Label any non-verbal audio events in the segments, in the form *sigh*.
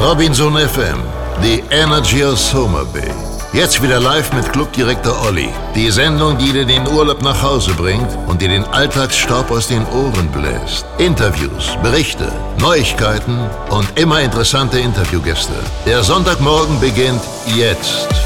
Robinson FM, the energy of Summer Bay. Jetzt wieder live mit Clubdirektor Olli. Die Sendung, die dir den Urlaub nach Hause bringt und dir den Alltagsstaub aus den Ohren bläst. Interviews, Berichte, Neuigkeiten und immer interessante Interviewgäste. Der Sonntagmorgen beginnt jetzt.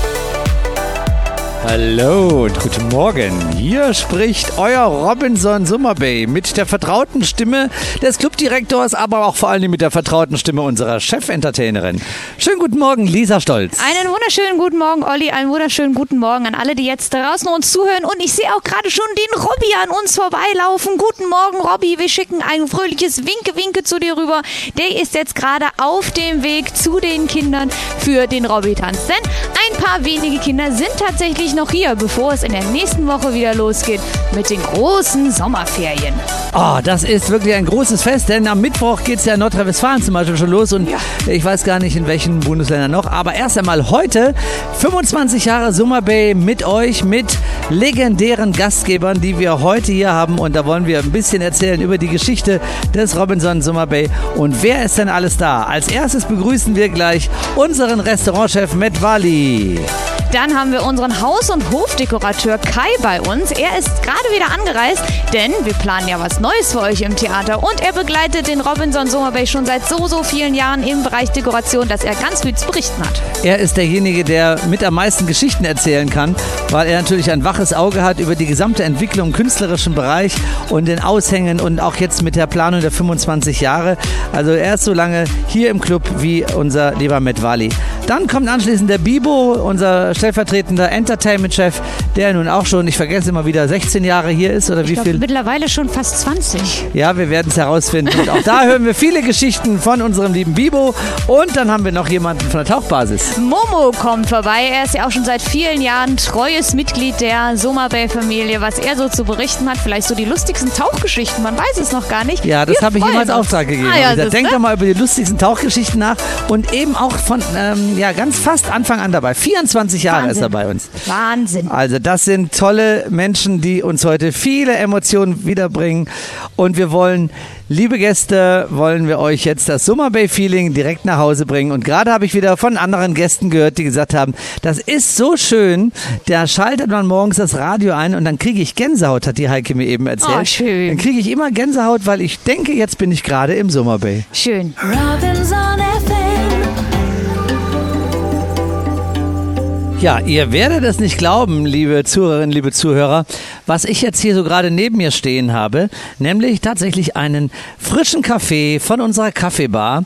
Hallo und guten Morgen. Hier spricht euer Robinson Summerbay mit der vertrauten Stimme des Clubdirektors, aber auch vor allem mit der vertrauten Stimme unserer Chefentertainerin. Schönen guten Morgen, Lisa Stolz. Einen wunderschönen guten Morgen, Olli. Einen wunderschönen guten Morgen an alle, die jetzt draußen uns zuhören. Und ich sehe auch gerade schon den Robby an uns vorbeilaufen. Guten Morgen, Robby. Wir schicken ein fröhliches Winke-Winke zu dir rüber. Der ist jetzt gerade auf dem Weg zu den Kindern für den Robby-Tanz. Denn ein paar wenige Kinder sind tatsächlich noch hier, bevor es in der nächsten Woche wieder losgeht mit den großen Sommerferien. Oh, das ist wirklich ein großes Fest, denn am Mittwoch geht es ja in Nordrhein-Westfalen zum Beispiel schon los und Ja. ich weiß gar nicht in welchen Bundesländern noch, aber erst einmal heute 25 Jahre Summer Bay mit euch, mit legendären Gastgebern, die wir heute hier haben und da wollen wir ein bisschen erzählen über die Geschichte des Robinson Summer Bay und wer ist denn alles da? Als erstes begrüßen wir gleich unseren Restaurantchef Matt Wally. Dann haben wir unseren Haus- und Hofdekorateur Kai bei uns. Er ist gerade wieder angereist, denn wir planen ja was Neues für euch im Theater. Und er begleitet den Robinson Sommerbay schon seit so, so vielen Jahren im Bereich Dekoration, dass er ganz viel zu berichten hat. Er ist derjenige, der mit am meisten Geschichten erzählen kann, weil er natürlich ein waches Auge hat über die gesamte Entwicklung im künstlerischen Bereich und den Aushängen und auch jetzt mit der Planung der 25 Jahre. Also er ist so lange hier im Club wie unser lieber Wally. Dann kommt anschließend der Bibo, unser stellvertretender Entertainment-Chef, der nun auch schon, ich vergesse immer wieder, 16 Jahre hier ist oder wie Ich glaube, viel? mittlerweile schon fast 20. Ja, wir werden es herausfinden. Und auch da hören wir viele Geschichten von unserem lieben Bibo. Und dann haben wir noch jemanden von der Tauchbasis. Momo kommt vorbei. Er ist ja auch schon seit vielen Jahren treues Mitglied der Sommerbay-Familie. Was er so zu berichten hat, vielleicht so die lustigsten Tauchgeschichten, man weiß es noch gar nicht. Ja, das habe ich ihm als. Auftrag gegeben. Ah, ja, gesagt, siehste? Denk doch mal über die lustigsten Tauchgeschichten nach und eben auch von ähm, ja, ganz fast Anfang an dabei. 24 Jahre ist er Wahnsinn. bei uns. Wahnsinn. Also das sind tolle Menschen, die uns heute viele Emotionen wiederbringen. Und wir wollen, liebe Gäste, wollen wir euch jetzt das Summer Bay Feeling direkt nach Hause bringen. Und gerade habe ich wieder von anderen Gästen gehört, die gesagt haben, das ist so schön, da schaltet man morgens das Radio ein und dann kriege ich Gänsehaut, hat die Heike mir eben erzählt. Oh, schön. Dann kriege ich immer Gänsehaut, weil ich denke, jetzt bin ich gerade im Summer Bay. Schön. Robinson FM. Ja, ihr werdet es nicht glauben, liebe Zuhörerinnen, liebe Zuhörer, was ich jetzt hier so gerade neben mir stehen habe, nämlich tatsächlich einen frischen Kaffee von unserer Kaffeebar.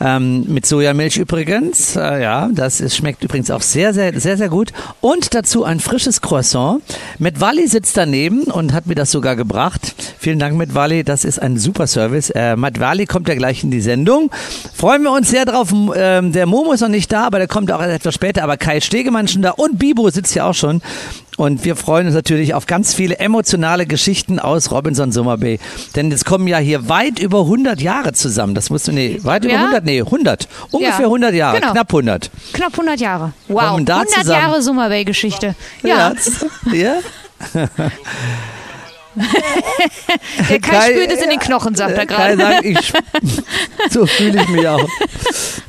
Ähm, mit Sojamilch übrigens. Äh, ja, das ist, schmeckt übrigens auch sehr, sehr, sehr, sehr gut. Und dazu ein frisches Croissant. Mit Wally sitzt daneben und hat mir das sogar gebracht. Vielen Dank, mit Wally. Das ist ein super Service. Äh, Matt Wally kommt ja gleich in die Sendung. Freuen wir uns sehr drauf. Ähm, der Momo ist noch nicht da, aber der kommt auch etwas später. Aber Kai Stegemann schon da und Bibo sitzt ja auch schon. Und wir freuen uns natürlich auf ganz viele emotionale Geschichten aus Robinson Summer Bay. Denn jetzt kommen ja hier weit über 100 Jahre zusammen. Das musst du, nee, weit über Ja? 100, nee, 100. Ungefähr Ja, 100 Jahre, genau. knapp 100. Knapp 100 Jahre. Wow. Kommen da 100 zusammen. Jahre Sommerbay-Geschichte. Ja, Ja? *laughs* der Kai, spürt es in den Knochen, sagt er Kai gerade. *laughs* so fühle ich mich auch. *laughs*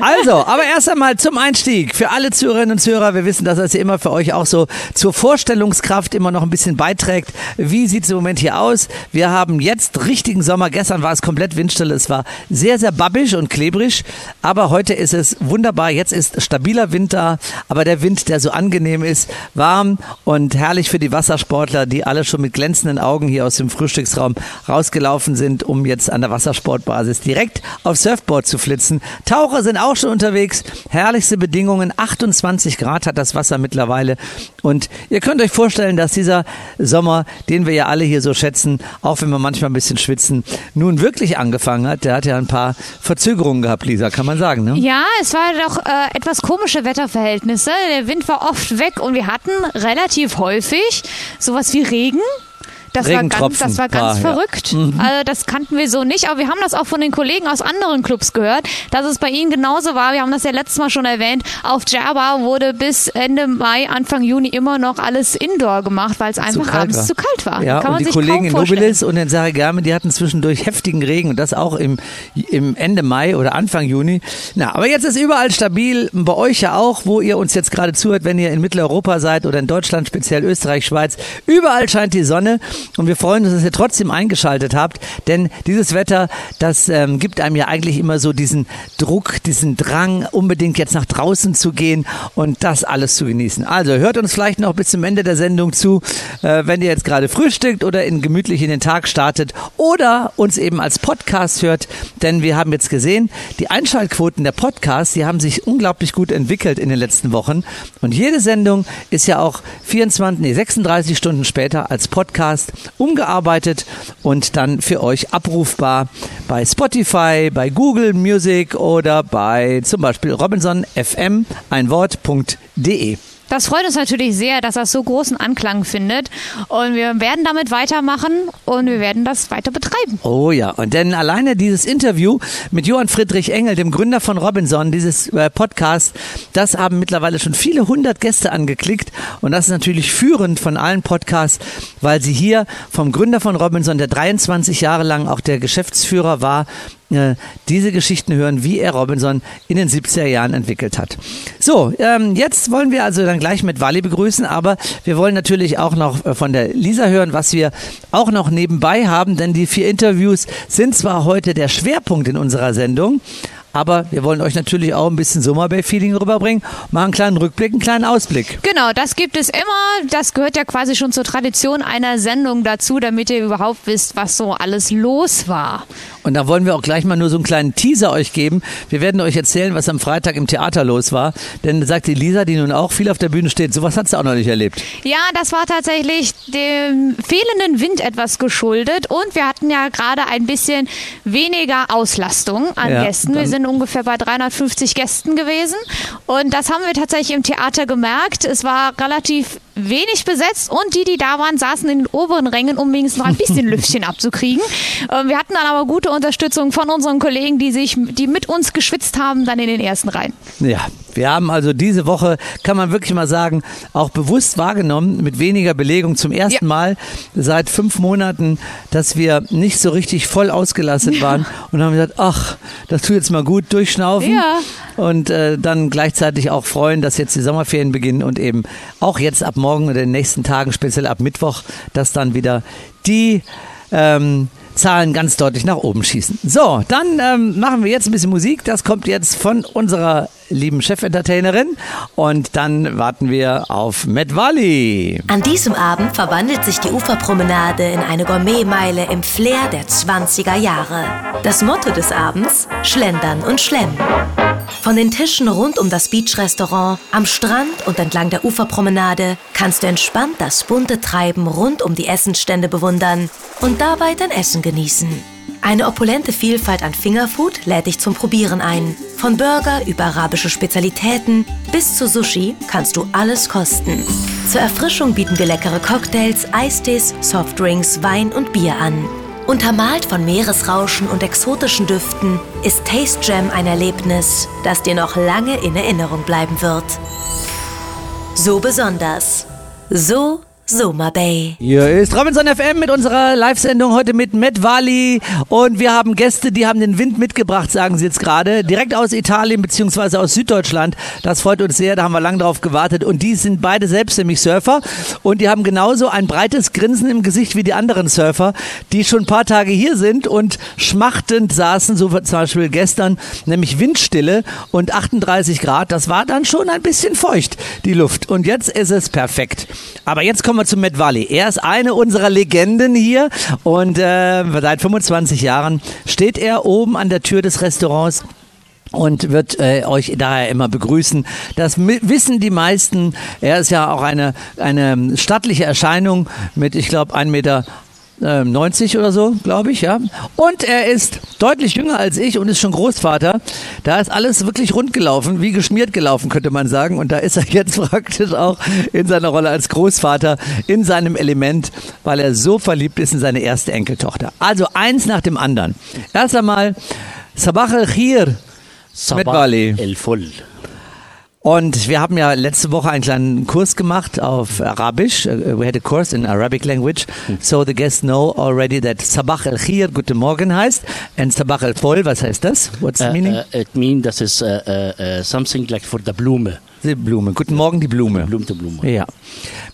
Also, aber erst einmal zum Einstieg. Für alle Zuhörerinnen und Zuhörer, wir wissen, dass das ja immer für euch auch so zur Vorstellungskraft immer noch ein bisschen beiträgt. Wie sieht es im Moment hier aus? Wir haben jetzt richtigen Sommer. Gestern war es komplett windstill. Es war sehr, sehr babbisch und klebrig. Aber heute ist es wunderbar. Jetzt ist stabiler Wind da. Aber der Wind, der so angenehm ist, warm und herrlich für die Wassersportler, die alle schon mit glänzenden Augen hier aus dem Frühstücksraum rausgelaufen sind, um jetzt an der Wassersportbasis direkt auf Surfboard zu flitzen. Taucher sind auch schon unterwegs. Herrlichste Bedingungen. 28 Grad hat das Wasser mittlerweile. Und ihr könnt euch vorstellen, dass dieser Sommer, den wir ja alle hier so schätzen, auch wenn wir manchmal ein bisschen schwitzen, nun wirklich angefangen hat. Der hat ja ein paar Verzögerungen gehabt, Lisa, kann man sagen, ne? Ja, es war doch äh, etwas komische Wetterverhältnisse. Der Wind war oft weg und wir hatten relativ häufig sowas wie Regen. Das war ganz, das war ganz war, ja. verrückt. Also das kannten wir so nicht, aber wir haben das auch von den Kollegen aus anderen Clubs gehört, dass es bei ihnen genauso war. Wir haben das ja letztes Mal schon erwähnt. Auf Java wurde bis Ende Mai, Anfang Juni immer noch alles Indoor gemacht, weil es einfach abends war. zu kalt war. Ja, Kann und man die sich Kollegen in. Nobilis und in Sarigame, die hatten zwischendurch heftigen Regen und das auch im, im Ende Mai oder Anfang Juni. Na, aber jetzt ist überall stabil, bei euch ja auch, wo ihr uns jetzt gerade zuhört, wenn ihr in Mitteleuropa seid oder in Deutschland, speziell Österreich, Schweiz. Überall scheint die Sonne und wir freuen uns, dass ihr trotzdem eingeschaltet habt, denn dieses Wetter, das ähm, gibt einem ja eigentlich immer so diesen Druck, diesen Drang, unbedingt jetzt nach draußen zu gehen und das alles zu genießen. Also hört uns vielleicht noch bis zum Ende der Sendung zu, äh, wenn ihr jetzt gerade frühstückt oder in gemütlich in den Tag startet oder uns eben als Podcast hört, denn wir haben jetzt gesehen, die Einschaltquoten der Podcasts, die haben sich unglaublich gut entwickelt in den letzten Wochen und jede Sendung ist ja auch 24, nee, 36 Stunden später als Podcast umgearbeitet und dann für euch abrufbar bei Spotify, bei Google Music oder bei zum Beispiel Robinson FM, ein Wort.de. Das freut uns natürlich sehr, dass das so großen Anklang findet. Und wir werden damit weitermachen und wir werden das weiter betreiben. Oh ja, und denn alleine dieses Interview mit Johann Friedrich Engel, dem Gründer von Robinson, dieses äh, Podcast, das haben mittlerweile schon viele hundert Gäste angeklickt und das ist natürlich führend von allen Podcasts, weil sie hier vom Gründer von Robinson, der 23 Jahre lang auch der Geschäftsführer war, äh, diese Geschichten hören, wie er Robinson in den 70er Jahren entwickelt hat. So, ähm, jetzt wollen wir also dann gleich mit Wally begrüßen, aber wir wollen natürlich auch noch äh, von der Lisa hören, was wir auch noch nebenbei haben, denn die vier Interviews sind zwar heute der Schwerpunkt in unserer Sendung, aber wir wollen euch natürlich auch ein bisschen Summer Bay Feeling rüberbringen, machen einen kleinen Rückblick, einen kleinen Ausblick. Genau, das gibt es immer. Das gehört ja quasi schon zur Tradition einer Sendung dazu, damit ihr überhaupt wisst, was so alles los war. Und da wollen wir auch gleich mal nur so einen kleinen Teaser euch geben. Wir werden euch erzählen, was am Freitag im Theater los war. Denn sagt die Lisa, die nun auch viel auf der Bühne steht, sowas hat sie auch noch nicht erlebt. Ja, das war tatsächlich dem fehlenden Wind etwas geschuldet und wir hatten ja gerade ein bisschen weniger Auslastung an Ja, Gästen. Wir sind ungefähr bei 350 Gästen gewesen und das haben wir tatsächlich im Theater gemerkt. Es war relativ wenig besetzt und die, die da waren, saßen in den oberen Rängen, um wenigstens noch ein bisschen *laughs* Lüftchen abzukriegen. Ähm, Wir hatten dann aber gute Unterstützung von unseren Kollegen, die sich, die mit uns geschwitzt haben, dann in den ersten Reihen. Ja, wir haben also diese Woche, kann man wirklich mal sagen, auch bewusst wahrgenommen, mit weniger Belegung zum ersten Ja. Mal seit fünf Monaten, dass wir nicht so richtig voll ausgelastet waren und haben gesagt, ach, das tut jetzt mal gut, durchschnaufen Ja. und äh, dann gleichzeitig auch freuen, dass jetzt die Sommerferien beginnen und eben auch jetzt ab morgen oder den nächsten Tagen, speziell ab Mittwoch, dass dann wieder die ähm, Zahlen ganz deutlich nach oben schießen. So, dann ähm, machen wir jetzt ein bisschen Musik. Das kommt jetzt von unserer lieben Chefentertainerin und dann warten wir auf Matt Wally. An diesem Abend verwandelt sich die Uferpromenade in eine Gourmetmeile im Flair der 20er Jahre. Das Motto des Abends: Schlendern und Schlemmen. Von den Tischen rund um das Beach-Restaurant, am Strand und entlang der Uferpromenade kannst du entspannt das bunte Treiben rund um die Essensstände bewundern und dabei dein Essen genießen. Eine opulente Vielfalt an Fingerfood lädt dich zum Probieren ein. Von Burger über arabische Spezialitäten bis zu Sushi kannst du alles kosten. Zur Erfrischung bieten wir leckere Cocktails, Eistees, Softdrinks, Wein und Bier an. Untermalt von Meeresrauschen und exotischen Düften ist Taste Jam ein Erlebnis, das dir noch lange in Erinnerung bleiben wird. So besonders. So Soma Bay. Hier ist Robinson FM mit unserer Live-Sendung heute mit Matt Wally und wir haben Gäste, die haben den Wind mitgebracht, sagen sie jetzt gerade, direkt aus Italien beziehungsweise aus Süddeutschland. Das freut uns sehr, da haben wir lange drauf gewartet und die sind beide selbst nämlich Surfer und die haben genauso ein breites Grinsen im Gesicht wie die anderen Surfer, die schon ein paar Tage hier sind und schmachtend saßen, so zum Beispiel gestern, nämlich Windstille und 38 Grad. Das war dann schon ein bisschen feucht, die Luft. Und jetzt ist es perfekt. Aber jetzt kommen wir zu Matt Valley. Er ist eine unserer Legenden hier und äh, seit 25 Jahren steht er oben an der Tür des Restaurants und wird äh, euch daher immer begrüßen. Das wissen die meisten. Er ist ja auch eine, eine stattliche Erscheinung mit, ich glaube, 1,80 Meter ähm, 90 oder so, glaube ich, ja. Und er ist deutlich jünger als ich und ist schon Großvater. Da ist alles wirklich rund gelaufen, wie geschmiert gelaufen, könnte man sagen. Und da ist er jetzt *laughs* praktisch auch in seiner Rolle als Großvater in seinem Element, weil er so verliebt ist in seine erste Enkeltochter. Also eins nach dem anderen. Erst einmal Sabah al-Khir mit Wally. El. Und wir haben ja letzte Woche einen kleinen Kurs gemacht auf Arabisch. Uh, We had a course in Arabic language. So the guests know already that Sabah al Khir, Guten Morgen heißt. And Sabah al Fol, was heißt das? What's the Uh, meaning? uh, it means that is uh, uh, uh, something like for the Blume. die Blume. Guten Morgen, die Blume. Blume to Blume. Ja.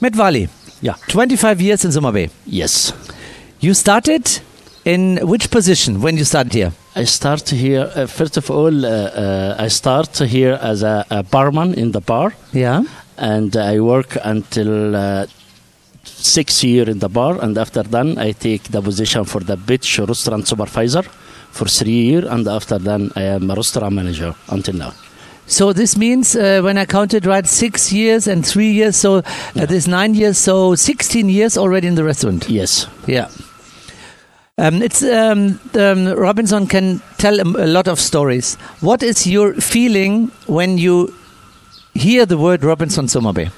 Mit Wally. Yeah. 25 years in Summer Bay. Yes. You started in which position when you started here? I start here, uh, first of all, uh, uh, I start here as a, a barman in the bar. Ja. and I work until uh, six year in the bar, and after then I take the position for the beach restaurant supervisor for three year, and after then I am a restaurant manager until now. So this means, uh, when I counted right, six years and three years, so uh, this nine years, so 16 years already in the restaurant. Yes. Yeah. Um, it's um, um, Robinson can tell a, lot of stories. What is your feeling when you hear the word Robinson Summer Bay?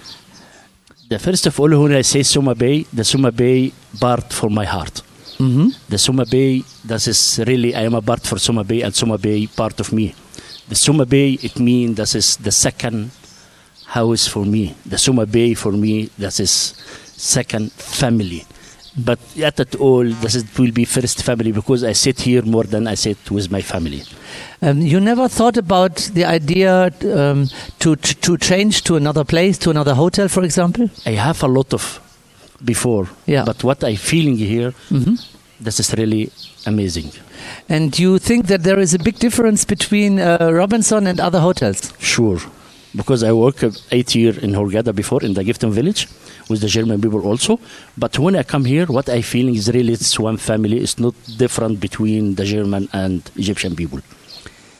The first of all, when I say Bay, the Bay part for my heart. Mhm. The Suma Bay, that is really, I am a part for Bay, and Bay part of me. The Bay, it means that is the second house for me. The Bay for me, that is second family. But yet at all, this it will be first family because I sit here more than I sit with my family. Um, you never thought about the idea um, to to change to another place, to another hotel, for example? I have a lot of before, Yeah. but what I feeling here, mm -hmm. this is really amazing. And you think that there is a big difference between uh, Robinson and other hotels? Sure. Because I work uh, eight years in Hurghada before in the Gifton village with the German people also. But when I come here, what I feel is really it's one family. It's not different between the German and Egyptian people.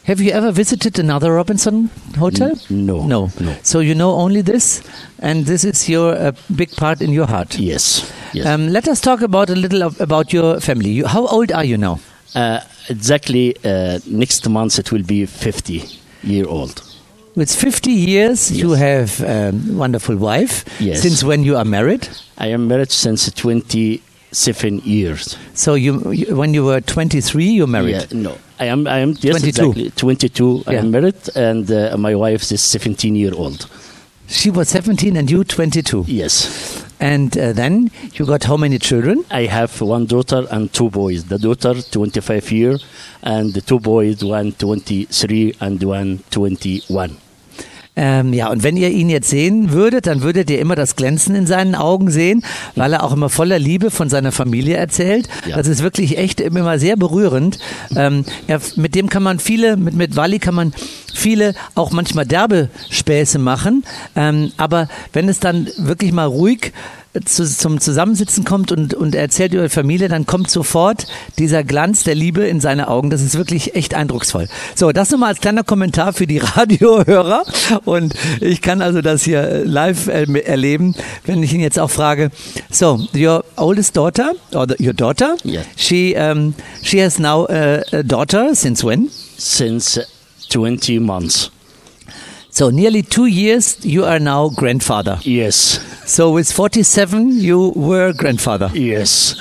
Have you ever visited another Robinson hotel? N- no, No. no. So you know only this, and this is your uh, big part in your heart. Yes. Yes. Um, let us talk about a little of, about your family. You, how old are you now? uh, exactly uh, next month it will be 50 year old. With 50 years, you have a wonderful wife. Yes. Since when you are married? I am married since 27 years. So you, you when you were 23, you married. Yeah, no, I am. I am yes, 22. exactly 22. I am married, and uh, my wife is 17 year old. She was 17 and you 22. Yes. And uh, then you got how many children? I have one daughter and two boys. The daughter, 25 year, and the two boys, one 23 and one 21. Ähm, ja, und wenn ihr ihn jetzt sehen würdet, dann würdet ihr immer das Glänzen in seinen Augen sehen, weil er auch immer voller Liebe von seiner Familie erzählt. Ja. Das ist wirklich echt immer sehr berührend. Ähm, er, mit dem kann man viele, mit, mit Wally kann man viele auch manchmal derbe Späße machen. Ähm, aber wenn es dann wirklich mal ruhig zu, zum Zusammensitzen kommt und, und er erzählt über die Familie, dann kommt sofort dieser Glanz der Liebe in seine Augen. Das ist wirklich echt eindrucksvoll. So, das nochmal als kleiner Kommentar für die *laughs* Radiohörer. Und ich kann also das hier äh, live äh, erleben, wenn ich ihn jetzt auch frage. So, your oldest daughter, or the, your daughter, Yeah. she, um, she has now a, a daughter since when? Since 20 months. So nearly two years you are now grandfather. Yes. So with 47 you were grandfather. Yes.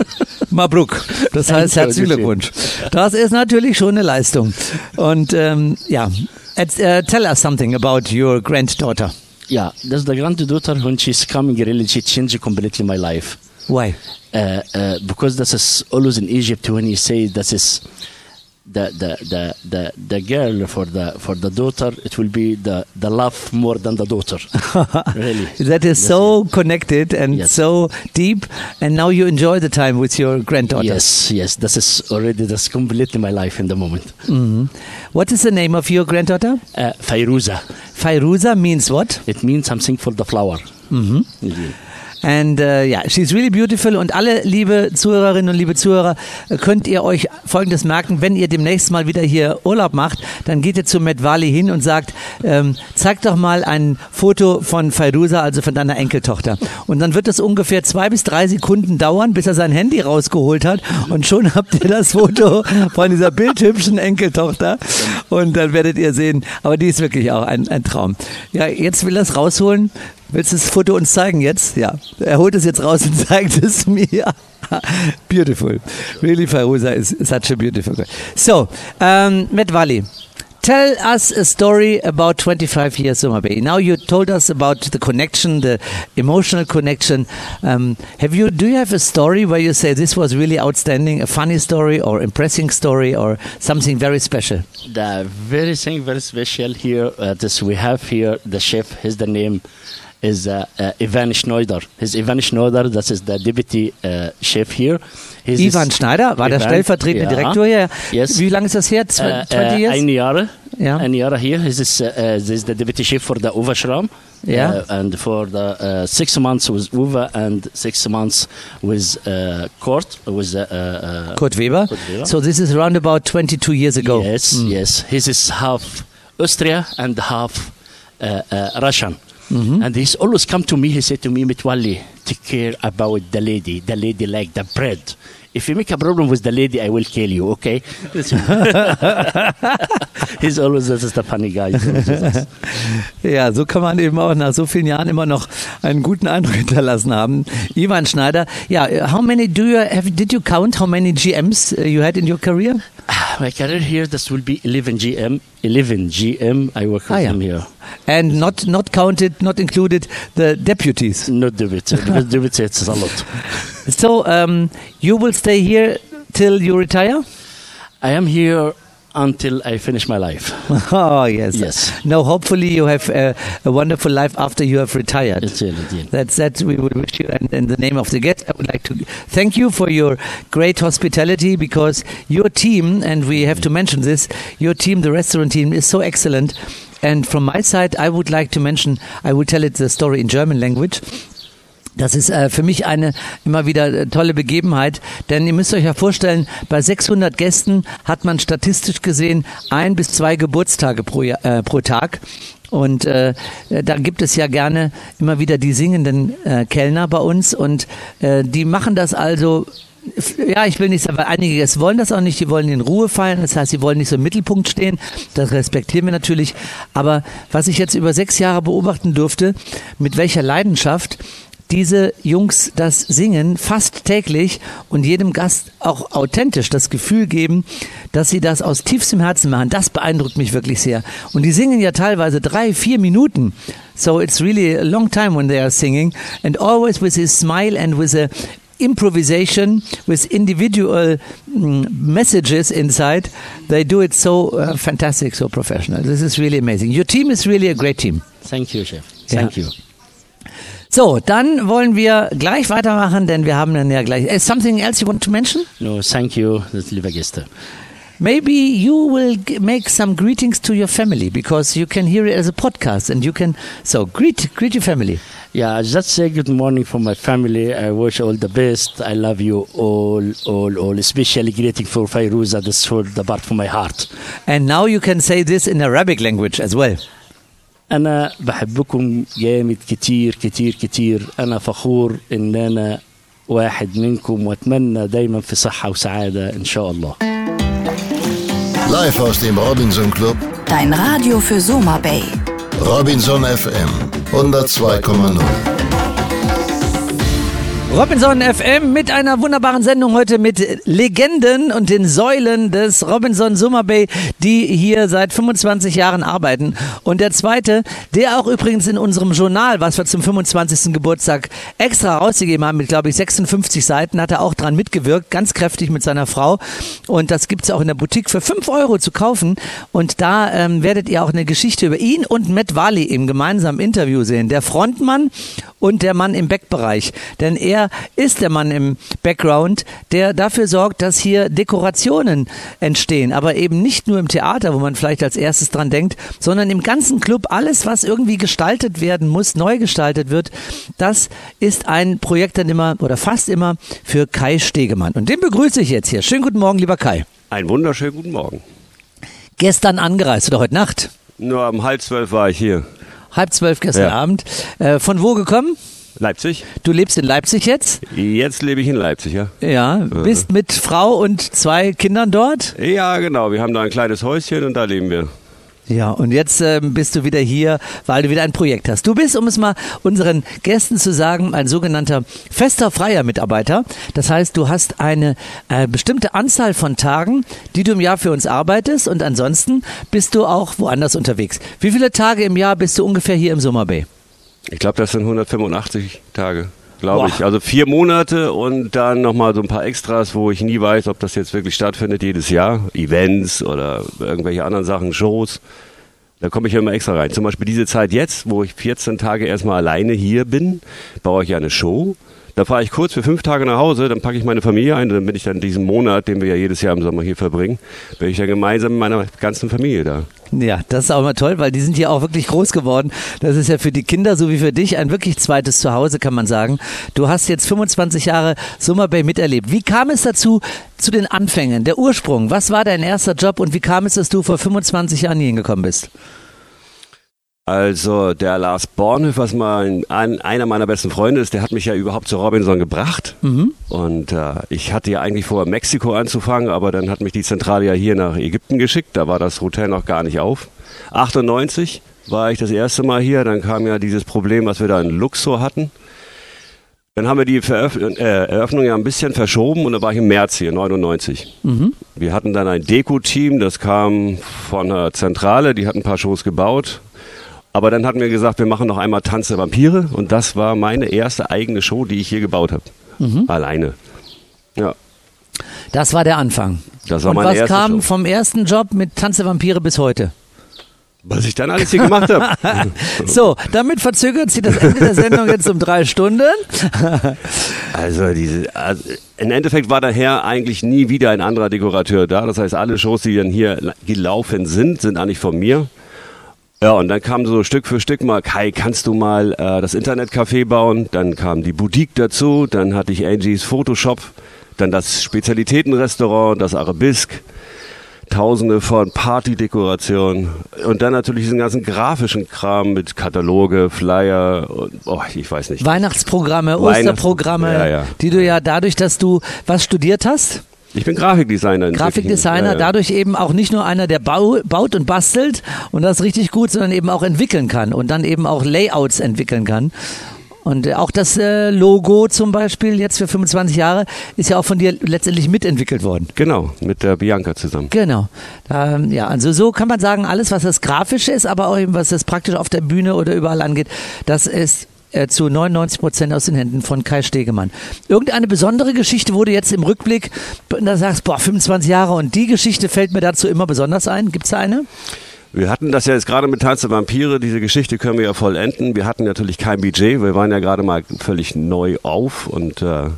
*laughs* Mabruk. Das heißt herzlichen Glückwunsch. Das ist natürlich schon eine Leistung. Und ähm, ja, uh, tell us something about your granddaughter. yeah, that's the granddaughter. When she's coming, really, she changed completely my life. Why? uh, uh, because this is always in Egypt when you say this is the, the, the, the, the girl for the for the daughter, it will be the, the love more than the daughter. *laughs* really. That is That's so connected and Yes. so deep, and now you enjoy the time with your granddaughter. Yes, yes, this is already that's completely my life in the moment. Mhm. What is the name of your granddaughter? Uh, Fairuza, Fairuza means what? it means something for the flower. Mhm. Mhm. And uh, yeah, she's really beautiful. Und alle liebe Zuhörerinnen und liebe Zuhörer, äh, könnt ihr euch Folgendes merken, wenn ihr demnächst mal wieder hier Urlaub macht, dann geht ihr zu Wally hin und sagt, ähm, zeig doch mal ein Foto von Fairuza, also von deiner Enkeltochter. Und dann wird es ungefähr zwei bis drei Sekunden dauern, bis er sein Handy rausgeholt hat und schon *laughs* habt ihr das Foto von dieser bildhübschen Enkeltochter und dann werdet ihr sehen, aber die ist wirklich auch ein, ein Traum. Ja, jetzt will er es rausholen. Willst du das Foto uns zeigen jetzt? Ja, er holt es jetzt raus und *laughs* zeigt es mir. beautiful. Really, Fairuza is such a beautiful girl. So, um, Matt Wally, tell us a story about 25 years Summer Bay. Now you told us about the connection, the emotional connection. Um, have you? Do you have a story where you say this was really outstanding, a funny story or impressing story or something very special? The very thing very special here uh, this we have here the chef his the name is uh, uh, Ivan Schneider. His Ivan Schneider, that is the deputy uh, chef here. He's Ivan Schneider war der Ivan, stellvertretende ja. Direktor hier. Yes. Wie lange ist das her? Uh, 20 uh, years? Ein Jahr. Ja. Ein Jahr here. He is, uh, uh, is the deputy chef for the Uva. Yeah. Uh, and for the uh, six months with Uva and six months with uh, Kurt. With, uh, uh, Kurt Weber. Kurt Weber. So this is around about 22 years ago. Yes, yes. He is half Austria and half uh, Russian. And he's always come to me. He said to me, Mitwali, take care about the lady. The lady like the bread. If you make a problem with the lady, I will kill you. Okay? *laughs* he's always this is the funny guy. He's always with us. Ja, so kann man eben auch nach so vielen Jahren immer noch einen guten Eindruck *laughs* hinterlassen haben. Ivan Schneider. yeah, how many do you have? Did you count how many GMs uh, you had in your career? My career here, this will be 11 GM. 11 GM. I work with Ah, yeah. him here. And not not counted, not included the deputies. Not do it. Because do it, it's a lot. *laughs* So um, you will stay here till you retire. I am here until I finish my life. *laughs* Oh yes. Yes. No, hopefully you have a, a wonderful life after you have retired. It's really, really. That's that we would wish you. And in the name of the guest, I would like to thank you for your great hospitality because your team, and we have to mention this, your team, the restaurant team, is so excellent. And from my side, I would like to mention, I will tell it the story in German language. Das ist äh, für mich eine immer wieder äh, tolle Begebenheit, denn ihr müsst euch ja vorstellen, bei 600 Gästen hat man statistisch gesehen ein bis zwei Geburtstage pro, äh, pro Tag. Und äh, da gibt es ja gerne immer wieder die singenden äh, Kellner bei uns und äh, die machen das also ja, ich will nicht sagen, weil einige es wollen das auch nicht, die wollen in Ruhe fallen, das heißt, sie wollen nicht so im Mittelpunkt stehen, das respektieren wir natürlich, aber was ich jetzt über sechs Jahre beobachten durfte, mit welcher Leidenschaft diese Jungs das singen, fast täglich und jedem Gast auch authentisch das Gefühl geben, dass sie das aus tiefstem Herzen machen, das beeindruckt mich wirklich sehr. Und die singen ja teilweise drei, vier Minuten. So it's really a long time when they are singing. And always with his smile and with a improvisation with individual mm, messages inside. They do it so uh, fantastic, so professional. This is really amazing. Your team is really a great team. Thank you, chef. Thank you. So, dann wollen wir gleich weitermachen, denn wir haben dann ja gleich. Uh, something else you want to mention? No, thank you, liebe Gäste. Maybe you will make some greetings to your family because you can hear it as a podcast and you can. So, greet greet your family. Yeah, I just say good morning for my family. I wish all the best. I love you all, all, all. Especially greeting for Fairuza. That's for the part from my heart. And now you can say this in Arabic language as well. أنا بحبكم جامد كتير كتير كتير أنا فخور إن أنا واحد منكم وأتمنى دايما في صحة وسعادة إن شاء الله Live aus dem Robinson Club, Dein Radio für Soma Bay. Robinson FM 102,0. Robinson FM mit einer wunderbaren Sendung heute mit Legenden und den Säulen des Robinson Summer Bay, die hier seit 25 Jahren arbeiten. Und der zweite, der auch übrigens in unserem Journal, was wir zum 25. Geburtstag extra rausgegeben haben, mit glaube ich 56 Seiten, hat er auch dran mitgewirkt, ganz kräftig mit seiner Frau. Und das gibt's auch in der Boutique für 5 Euro zu kaufen. Und da ähm, werdet ihr auch eine Geschichte über ihn und Matt Wally im gemeinsamen Interview sehen. Der Frontmann und der Mann im Backbereich. Denn er ist der Mann im Background, der dafür sorgt, dass hier Dekorationen entstehen. Aber eben nicht nur im Theater, wo man vielleicht als erstes dran denkt, sondern im ganzen Club. Alles, was irgendwie gestaltet werden muss, neu gestaltet wird, das ist ein Projekt dann immer oder fast immer für Kai Stegemann. Und den begrüße ich jetzt hier. Schönen guten Morgen, lieber Kai. Einen wunderschönen guten Morgen. Gestern angereist oder heute Nacht? Nur um halb zwölf war ich hier. Halb zwölf gestern Ja. Abend. Äh, von wo gekommen? Leipzig? Du lebst in Leipzig jetzt? Jetzt lebe ich in Leipzig, ja? Ja. Bist mit Frau und zwei Kindern dort? Ja, genau. Wir haben da ein kleines Häuschen und da leben wir. Ja, und jetzt ähm, bist du wieder hier, weil du wieder ein Projekt hast. Du bist, um es mal unseren Gästen zu sagen, ein sogenannter fester freier Mitarbeiter. Das heißt, du hast eine äh, bestimmte Anzahl von Tagen, die du im Jahr für uns arbeitest und ansonsten bist du auch woanders unterwegs. Wie viele Tage im Jahr bist du ungefähr hier im Summer Bay? Ich glaube, das sind 185 Tage, glaube ich. Also vier Monate und dann nochmal so ein paar Extras, wo ich nie weiß, ob das jetzt wirklich stattfindet jedes Jahr. Events oder irgendwelche anderen Sachen, Shows. Da komme ich ja immer extra rein. Zum Beispiel diese Zeit jetzt, wo ich 14 Tage erstmal alleine hier bin, baue ich ja eine Show. Da fahre ich kurz für fünf Tage nach Hause, dann packe ich meine Familie ein, dann bin ich dann diesen Monat, den wir ja jedes Jahr im Sommer hier verbringen, bin ich dann gemeinsam mit meiner ganzen Familie da. Ja, das ist auch immer toll, weil die sind hier auch wirklich groß geworden. Das ist ja für die Kinder so wie für dich ein wirklich zweites Zuhause, kann man sagen. Du hast jetzt 25 Jahre Summer Bay miterlebt. Wie kam es dazu, zu den Anfängen, der Ursprung? Was war dein erster Job und wie kam es, dass du vor 25 Jahren hier hingekommen bist? Also der Lars Bornhoff, was mal ein, einer meiner besten Freunde ist, der hat mich ja überhaupt zu Robinson gebracht. Und äh, ich hatte ja eigentlich vor, Mexiko anzufangen, aber dann hat mich die Zentrale ja hier nach Ägypten geschickt. Da war das Hotel noch gar nicht auf. 98 war ich das erste Mal hier. Dann kam ja dieses Problem, was wir da in Luxor hatten. Dann haben wir die Veröff äh, Eröffnung ja ein bisschen verschoben und da war ich im März hier, 99. Wir hatten dann ein Deko-Team, das kam von der Zentrale, die hat ein paar Shows gebaut. Aber dann hatten wir gesagt, wir machen noch einmal Tanz der Vampire und das war meine erste eigene Show, die ich hier gebaut habe. Alleine. Ja. Das war der Anfang. Das war und meine was erste kam Show. vom ersten Job mit Tanz der Vampire bis heute? Was ich dann alles hier gemacht habe. *laughs* So, damit verzögert sich das Ende der Sendung jetzt um drei Stunden. *laughs* Also diese, also im Endeffekt war daher eigentlich nie wieder ein anderer Dekorateur da. Das heißt, alle Shows, die dann hier gelaufen sind, sind eigentlich von mir. Ja, und dann kam so Stück für Stück mal, Kai, kannst du mal äh, das Internetcafé bauen? Dann kam die Boutique dazu, dann hatte ich Angies Photoshop, dann das Spezialitätenrestaurant, das Arabisk, tausende von Partydekorationen und dann natürlich diesen ganzen grafischen Kram mit Kataloge, Flyer und, oh, ich weiß nicht. Weihnachtsprogramme, Weihnachts- Osterprogramme, Ja, ja. die du ja dadurch, dass du was studiert hast, Ich bin Grafikdesigner. Grafikdesigner, ja, ja. dadurch eben auch nicht nur einer, der bau, baut und bastelt und das richtig gut, sondern eben auch entwickeln kann und dann eben auch Layouts entwickeln kann. Und auch das äh, Logo zum Beispiel jetzt für 25 Jahre ist ja auch von dir letztendlich mitentwickelt worden. Genau, mit der Bianca zusammen. Genau. Ähm, ja, also so kann man sagen, alles, was das Grafische ist, aber auch eben, was das praktisch auf der Bühne oder überall angeht, das ist äh, zu 99 Prozent aus den Händen von Kai Stegemann. Irgendeine besondere Geschichte wurde jetzt im Rückblick, da sagst boah, 25 Jahre und die Geschichte fällt mir dazu immer besonders ein. Gibt's da eine? Wir hatten das ja jetzt gerade mit Tanz der Vampire, diese Geschichte können wir ja vollenden. Wir hatten natürlich kein Budget, wir waren ja gerade mal völlig neu auf und äh,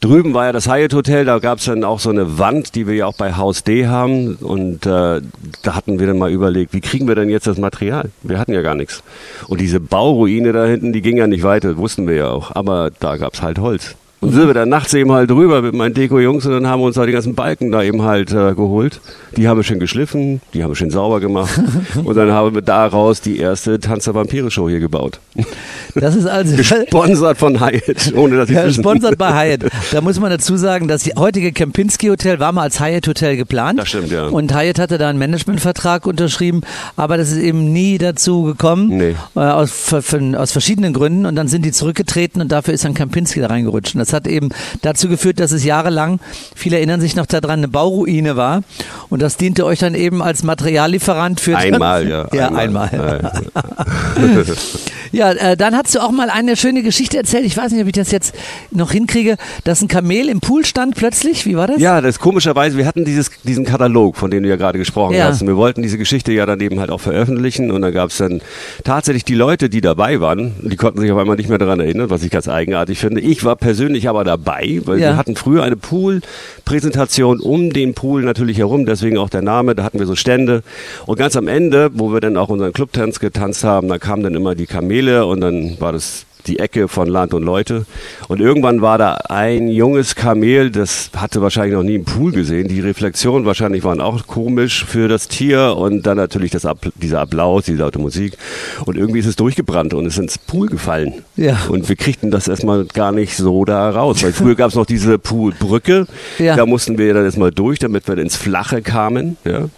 drüben war ja das Hyatt Hotel, da gab es dann auch so eine Wand, die wir ja auch bei Haus D haben und äh, da hatten wir dann mal überlegt, wie kriegen wir denn jetzt das Material? Wir hatten ja gar nichts. Und diese Bauruine da hinten, die ging ja nicht weiter, wussten wir ja auch, aber da gab es halt Holz. Und sind wir dann nachts eben halt drüber mit meinen Deko-Jungs und dann haben wir uns halt die ganzen Balken da eben halt äh, geholt. Die haben wir schön geschliffen, die haben wir schön sauber gemacht. *laughs* und dann haben wir daraus die erste Tanz der Vampire-Show hier gebaut. Das ist also Gesponsert von Hyatt, ohne dass ich Ja, wissen. Sponsert bei Hyatt. Da muss man dazu sagen, das heutige Kempinski Hotel war mal als Hyatt Hotel geplant. Das stimmt, ja. Und Hyatt hatte da einen Managementvertrag unterschrieben, aber das ist eben nie dazu gekommen. Nee. Äh, aus, von- aus verschiedenen Gründen. Und dann sind die zurückgetreten und dafür ist dann Kempinski da reingerutscht. Und das hat eben dazu geführt, dass es jahrelang, viele erinnern sich noch daran, eine Bauruine war. Und das diente euch dann eben als Materiallieferant für... *laughs* Einmal, ja. Ja, einmal. *laughs* Ja, äh, dann hast du auch mal eine schöne Geschichte erzählt. Ich weiß nicht, ob ich das jetzt noch hinkriege, dass ein Kamel im Pool stand plötzlich. Wie war das? Ja, das ist komischerweise, wir hatten dieses, diesen Katalog, von dem du ja gerade gesprochen Ja. hast. Und wir wollten diese Geschichte ja dann eben halt auch veröffentlichen. Und da gab es dann tatsächlich die Leute, die dabei waren, die konnten sich auf einmal nicht mehr daran erinnern, was ich ganz eigenartig finde. Ich war persönlich aber dabei, weil Ja. wir hatten früher eine Pool-Präsentation um den Pool natürlich herum, deswegen auch der Name, da hatten wir so Stände. Und ganz am Ende, wo wir dann auch unseren Clubtanz getanzt haben, da kamen dann immer die Kamele und dann war das die Ecke von Land und Leute. Und irgendwann war da ein junges Kamel, das hatte wahrscheinlich noch nie einen Pool gesehen. Die Reflexionen wahrscheinlich waren auch komisch für das Tier und dann natürlich das App dieser Applaus, diese laute Musik. Und irgendwie ist es durchgebrannt und ist ins Pool gefallen. Ja. Und wir kriegten das erstmal gar nicht so da raus, weil früher gab es noch diese Poolbrücke. Ja. Da mussten wir dann erstmal durch, damit wir ins Flache kamen. Ja.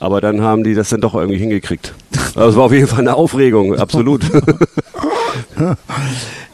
Aber dann haben die das dann doch irgendwie hingekriegt. Also es war auf jeden Fall eine Aufregung, absolut. *laughs* *laughs*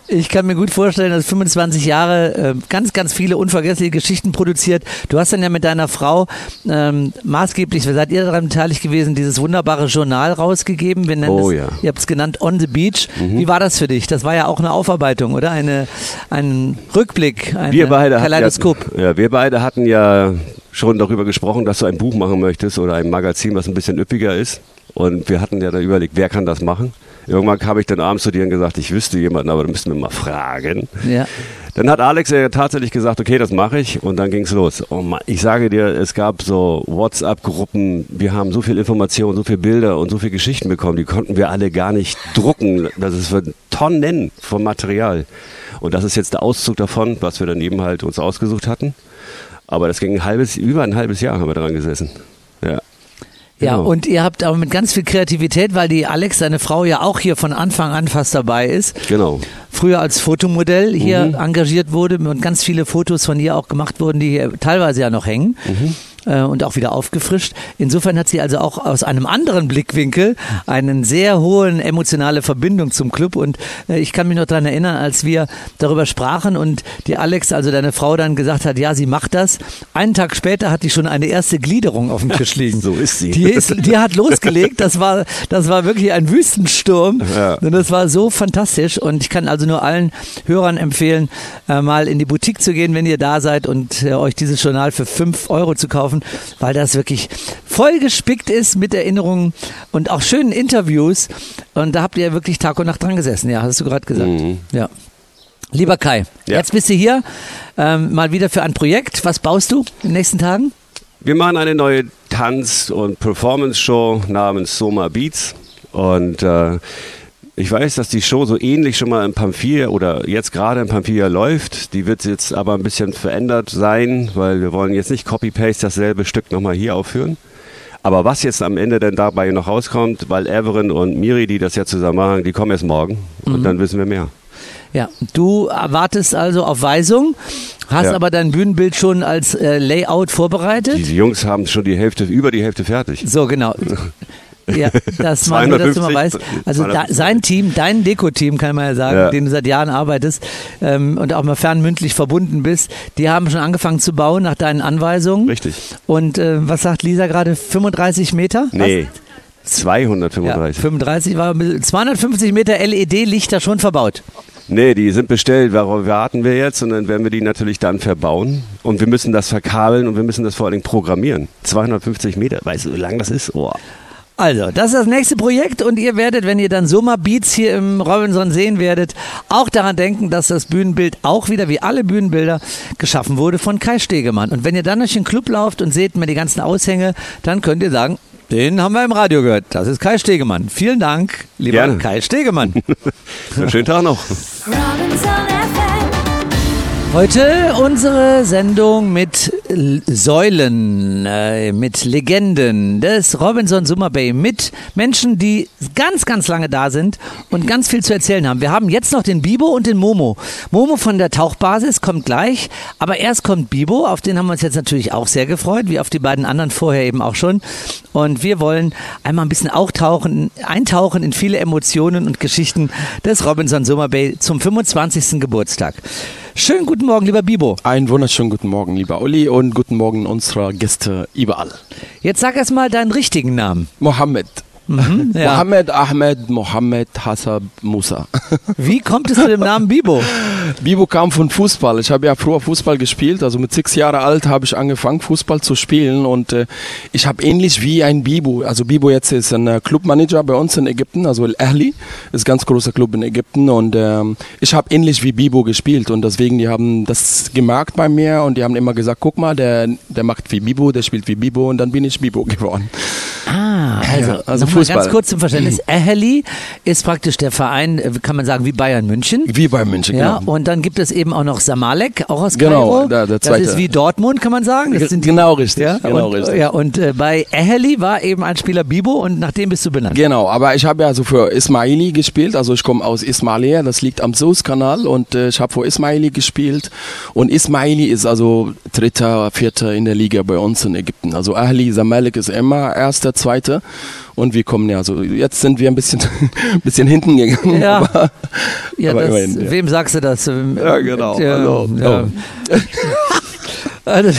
Ich kann mir gut vorstellen, dass 25 Jahre äh, ganz, ganz viele unvergessliche Geschichten produziert. Du hast dann ja mit deiner Frau ähm, maßgeblich, seid ihr daran beteiligt gewesen, dieses wunderbare Journal rausgegeben. Wir nennen Oh es, ja. Mhm. Ihr habt es genannt On the Beach. Wie war das für dich? Das war ja auch eine Aufarbeitung, oder? Eine, ein Rückblick, ein wir beide hatten Kaleidoskop. Ja, ja, wir beide hatten ja schon darüber gesprochen, dass du ein Buch machen möchtest oder ein Magazin, was ein bisschen üppiger ist. Und wir hatten ja da überlegt, wer kann das machen? Irgendwann habe ich dann abends zu dir und gesagt, ich wüsste jemanden, aber da müssten wir mal fragen. Ja. Dann hat Alex ja tatsächlich gesagt, okay, das mache ich und dann ging's los. Oh Mann, ich sage dir, es gab so WhatsApp-Gruppen, wir haben so viel Information, so viele Bilder und so viele Geschichten bekommen, die konnten wir alle gar nicht drucken. Das ist für Tonnen von Material. Und das ist jetzt der Auszug davon, was wir dann eben halt uns ausgesucht hatten. Aber das ging ein halbes, über ein halbes Jahr haben wir dran gesessen. Ja. Ja, Genau. und ihr habt aber mit ganz viel Kreativität, weil die Alex, seine Frau, ja auch hier von Anfang an fast dabei ist. Genau. Früher als Fotomodell hier Mhm. engagiert wurde und ganz viele Fotos von ihr auch gemacht wurden, die hier teilweise ja noch hängen. Mhm. Äh, Und auch wieder aufgefrischt. Insofern hat sie also auch aus einem anderen Blickwinkel einen sehr hohen emotionale Verbindung zum Club. Und äh, ich kann mich noch daran erinnern, als wir darüber sprachen und die Alex, also deine Frau, dann gesagt hat, ja, sie macht das. Einen Tag später hat die schon eine erste Gliederung auf dem Tisch liegen. So ist sie. Die, ist, die hat losgelegt. Das war, das war wirklich ein Wüstensturm. Ja. Und das war so fantastisch. Und ich kann also nur allen Hörern empfehlen, äh, mal in die Boutique zu gehen, wenn ihr da seid und äh, euch dieses Journal für 5 Euro zu kaufen, weil das wirklich voll gespickt ist mit Erinnerungen und auch schönen Interviews. Und da habt ihr wirklich Tag und Nacht dran gesessen. Ja, hast du gerade gesagt. Ja. Lieber Kai, Ja. jetzt bist du hier ähm, mal wieder für ein Projekt. Was baust du in den nächsten Tagen? Wir machen eine neue Tanz- und Performance-Show namens Soma Beats. Und äh, ich weiß, dass die Show so ähnlich schon mal im Pamphilia oder jetzt gerade im Pamphilia läuft. Die wird jetzt aber ein bisschen verändert sein, weil wir wollen jetzt nicht Copy-Paste dasselbe Stück nochmal hier aufführen. Aber was jetzt am Ende denn dabei noch rauskommt, weil Everin und Miri, die das ja zusammen machen, die kommen erst morgen und dann wissen wir mehr. Ja, du wartest also auf Weisung, hast Ja. aber dein Bühnenbild schon als äh, Layout vorbereitet. Diese Jungs haben schon die Hälfte, über die Hälfte fertig. So, genau. *laughs* Ja, *laughs* das mal nur, dass du mal 250, weißt. Also da, 250. sein Team, dein Deko-Team, kann man ja sagen, Ja. den du seit Jahren arbeitest ähm, und auch mal fernmündlich verbunden bist, die haben schon angefangen zu bauen nach deinen Anweisungen. Richtig. Und äh, was sagt Lisa gerade? 35 Meter? Nee, Was? Ja, 235. 35 war 250 Meter LED-Lichter schon verbaut. Nee, die sind bestellt. Darauf warten wir jetzt und dann werden wir die natürlich dann verbauen. Und wir müssen das verkabeln und wir müssen das vor allen Dingen programmieren. 250 Meter, weißt du, wie lang das ist? Oh. Also, das ist das nächste Projekt und ihr werdet, wenn ihr dann Summer Beats hier im Robinson sehen werdet, auch daran denken, dass das Bühnenbild auch wieder wie alle Bühnenbilder geschaffen wurde von Kai Stegemann. Und wenn ihr dann durch den Club lauft und seht mir die ganzen Aushänge, dann könnt ihr sagen, den haben wir im Radio gehört. Das ist Kai Stegemann. Vielen Dank, lieber Gerne. Kai Stegemann. *laughs* Einen schönen Tag noch. Heute unsere Sendung mit Säulen, äh, mit Legenden des Robinson Summer Bay, mit Menschen, die ganz, ganz lange da sind und ganz viel zu erzählen haben. Wir haben jetzt noch den Bibo und den Momo. Momo von der Tauchbasis kommt gleich, aber erst kommt Bibo, auf den haben wir uns jetzt natürlich auch sehr gefreut, wie auf die beiden anderen vorher eben auch schon. Und wir wollen einmal ein bisschen auch tauchen, eintauchen in viele Emotionen und Geschichten des Robinson Summer Bay zum 25. Geburtstag. Schönen guten Morgen, lieber Bibo. Einen wunderschönen guten Morgen, lieber Uli, und guten Morgen unserer Gäste überall. Jetzt sag erst mal deinen richtigen Namen. Mohammed. Mhm, *laughs* ja. Mohammed Ahmed Mohammed Hassab Musa. Wie kommt es zu dem Namen Bibo? *laughs* Bibo kam von Fußball. Ich habe ja früher Fußball gespielt. Also mit sechs Jahren alt habe ich angefangen, Fußball zu spielen. Und äh, ich habe ähnlich wie ein Bibo. Also Bibo jetzt ist ein äh, Clubmanager bei uns in Ägypten, also El Ahli, ist ein ganz großer Club in Ägypten. Und ähm, ich habe ähnlich wie Bibo gespielt. Und deswegen, die haben das gemerkt bei mir und die haben immer gesagt, guck mal, der, der macht wie Bibo, der spielt wie Bibo. Und dann bin ich Bibo geworden. Ah, also, Ja, also mal Fußball. ganz kurz zum Verständnis. *clears throat* Ahly ist praktisch der Verein, äh, kann man sagen, wie Bayern München. Wie bei München, Ja, genau. Und dann gibt es eben auch noch Samalek, auch aus Genau, Kairo. da- der das zweite. ist wie Dortmund, kann man sagen. Das sind genau richtig. ja, genau und, richtig. ja, und äh, bei Ahly war eben ein Spieler Bibo und nach dem bist du benannt. Genau, aber ich habe ja so für Ismaili gespielt, also ich komme aus Ismailia, das liegt am Suezkanal und äh, ich habe für Ismaili gespielt und Ismaili ist also dritter, vierter in der Liga bei uns in Ägypten. Also Ahli Zamalek ist immer erster, zweiter und wir kommen ja so, jetzt sind wir ein bisschen, ein *laughs* bisschen hinten gegangen, Ja. aber, Ja, aber das, immerhin, ja. wem sagst du das? Ja, genau. Ja, Also, ja. oh. *laughs* Also,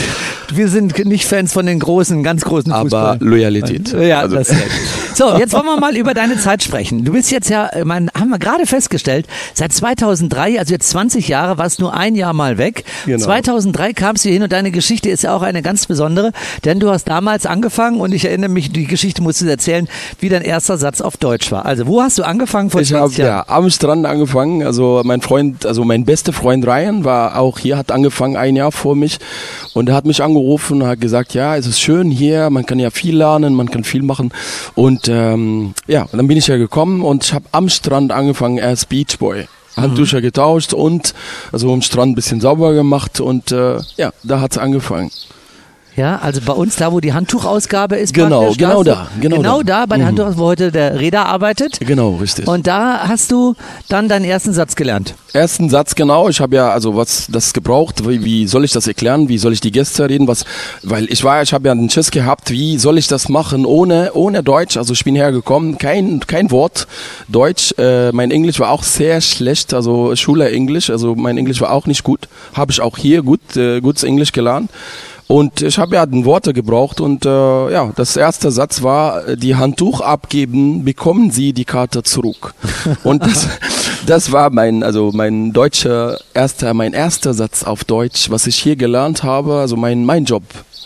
wir sind nicht Fans von den großen, ganz großen aber Fußball. Loyalität. Ja, also, das ist recht. So, jetzt wollen wir mal über deine Zeit sprechen. Du bist jetzt ja, äh, mein, haben wir gerade festgestellt, seit 2003, also jetzt 20 Jahre, warst nur ein Jahr mal weg. Genau. 2003 kamst du hin und deine Geschichte ist ja auch eine ganz besondere, denn du hast damals angefangen und ich erinnere mich, die Geschichte musst du erzählen, wie dein erster Satz auf Deutsch war. Also, wo hast du angefangen vor Ich habe 20 Jahren? ja am Strand angefangen. Also mein Freund, also mein bester Freund Ryan war auch hier, hat angefangen ein Jahr vor mich und er hat mich angerufen und hat gesagt, ja, es ist schön hier, man kann ja viel lernen, man kann viel machen und ähm, ja, und dann bin ich ja gekommen und ich habe am Strand angefangen als Beachboy. Handtücher getauscht und also am Strand ein bisschen sauber gemacht und äh, ja, da hat's angefangen. Ja, also bei uns da, wo die Handtuchausgabe ist. Genau, genau da, genau genau da. da, bei der Handtuch, wo heute der Räder arbeitet. Genau, richtig. Und da hast du dann deinen ersten Satz gelernt. Ersten Satz genau. Ich habe ja also was das gebraucht. Wie, wie soll ich das erklären? Wie soll ich die Gäste reden? Was? Weil ich war, ich habe ja einen Schiss gehabt. Wie soll ich das machen ohne ohne Deutsch? Also ich bin hergekommen, kein kein Wort Deutsch. Äh, mein Englisch war auch sehr schlecht. Also Schule Englisch. Also mein Englisch war auch nicht gut. Habe ich auch hier gut äh, gutes Englisch gelernt. Und ich habe ja den Worte gebraucht und äh, ja, das erste Satz war, äh, die Handtuch abgeben, bekommen Sie die Karte zurück. *laughs* Und das, das war mein, also mein deutscher erster, mein erster Satz auf Deutsch, was ich hier gelernt habe, also mein, mein Job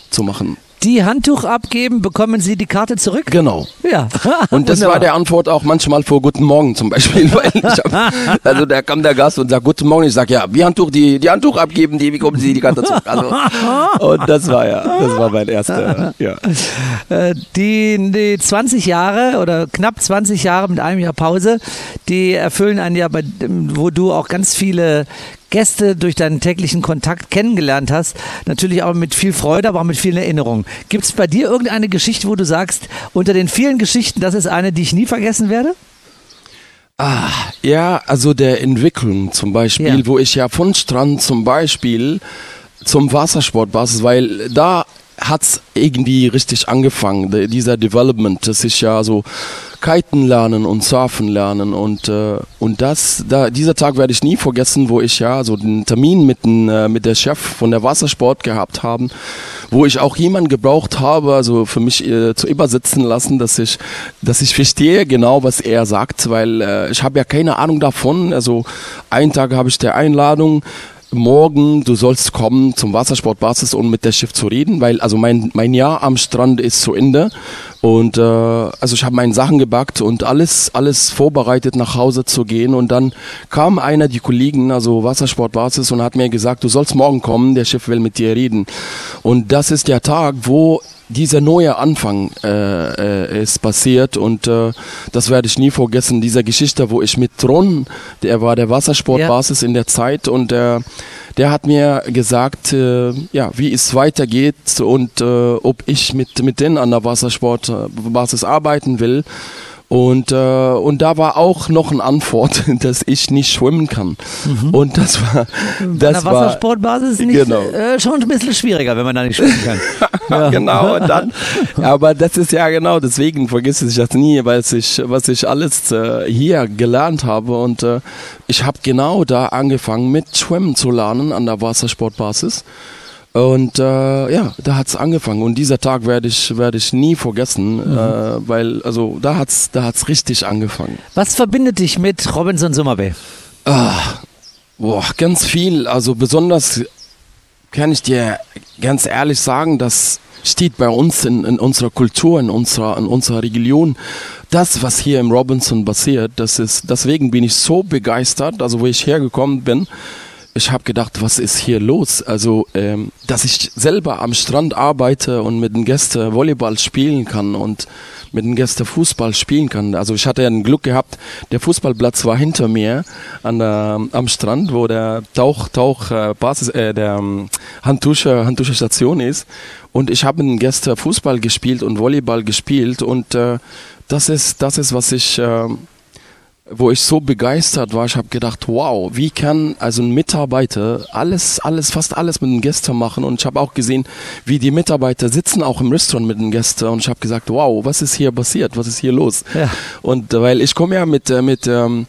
zu machen. Die Handtuch abgeben, bekommen Sie die Karte zurück? Genau. Ja. *laughs* Und das Wunderbar. war der Antwort auch manchmal vor Guten Morgen zum Beispiel. *laughs* Weil ich hab, also da kam der Gast und sagt Guten Morgen. Ich sag ja, die Handtuch, die, die Handtuch abgeben, die bekommen Sie die Karte zurück. Also, *laughs* und das war ja, das war mein erster. Ja. Äh, Die, die 20 Jahre oder knapp 20 Jahre mit einem Jahr Pause, die erfüllen ein Jahr, bei, wo du auch ganz viele Gäste durch deinen täglichen Kontakt kennengelernt hast. Natürlich auch mit viel Freude, aber auch mit vielen Erinnerungen. Gibt es bei dir irgendeine Geschichte, wo du sagst, unter den vielen Geschichten, das ist eine, die ich nie vergessen werde? Ja, also der Entwicklung zum Beispiel, Ja. wo ich ja von Strand zum Beispiel zum Wassersportbasis, weil da hat's irgendwie richtig angefangen, de- dieser Development, dass ich ja so Kiten lernen und Surfen lernen und äh, und das da dieser Tag werde ich nie vergessen, wo ich ja so den Termin mit den, äh, mit der Chef von der Wassersport gehabt haben, wo ich auch jemanden gebraucht habe, also für mich äh, zu übersetzen lassen, dass ich dass ich verstehe genau, was er sagt, weil äh, ich habe ja keine Ahnung davon. Also einen Tag habe ich der Einladung morgen, du sollst kommen zum Wassersportbasis, um mit der Schiff zu reden, weil also mein, mein Jahr am Strand ist zu Ende und äh, also ich habe meine Sachen gebackt und alles alles vorbereitet nach Hause zu gehen. Und dann kam einer die Kollegen, also Wassersportbasis und hat mir gesagt, du sollst morgen kommen, der Schiff will mit dir reden. Und das ist der Tag, wo dieser neue Anfang äh, äh, ist passiert. Und äh, das werde ich nie vergessen. Diese Geschichte, wo ich mit Ron, der war der Wassersportbasis in der Zeit. Und der, der hat mir gesagt, äh, ja, wie es weitergeht und äh, ob ich mit mit denen an der Wassersportbasis arbeiten will. Und, äh, und da war auch noch eine Antwort, *laughs* dass ich nicht schwimmen kann. Und das war, Bei das einer war, Wassersportbasis nicht, Genau. äh, schon ein bisschen schwieriger, wenn man da nicht schwimmen kann. *laughs* Ja. genau, und dann, aber das ist ja genau, deswegen vergesse ich das nie, weil ich, was ich alles äh, hier gelernt habe und äh, ich habe genau da angefangen mit Schwimmen zu lernen an der Wassersportbasis. Und äh, ja, da hat's angefangen und dieser Tag werde ich werde ich nie vergessen, äh, weil also da hat's da hat's richtig angefangen. Was verbindet dich mit Robinson Summer Bay? Boah, ganz viel. Also besonders kann ich dir ganz ehrlich sagen, das steht bei uns in, in unserer Kultur, in unserer, in unserer Religion. Das, was hier im Robinson passiert, das ist, deswegen bin ich so begeistert, also wo ich hergekommen bin. Ich habe gedacht, was ist hier los? Also, ähm, dass ich selber am Strand arbeite und mit den Gästen Volleyball spielen kann und mit den Gästen Fußball spielen kann. Also ich hatte ein Glück gehabt, der Fußballplatz war hinter mir an der, am Strand, wo der Tauch, Tauch, äh, Basis, äh, der ähm, Handtusche, Handtusche Station ist. Und ich habe mit den Gästen Fußball gespielt und Volleyball gespielt und äh, das ist, das ist, was ich, äh, wo ich so begeistert war, ich habe gedacht, wow, wie kann also ein Mitarbeiter alles, alles, fast alles mit den Gästen machen und ich habe auch gesehen, wie die Mitarbeiter sitzen auch im Restaurant mit den Gästen und ich habe gesagt, wow, was ist hier passiert, was ist hier los? Ja. Und äh, weil ich komme ja mit, äh, mit, ähm,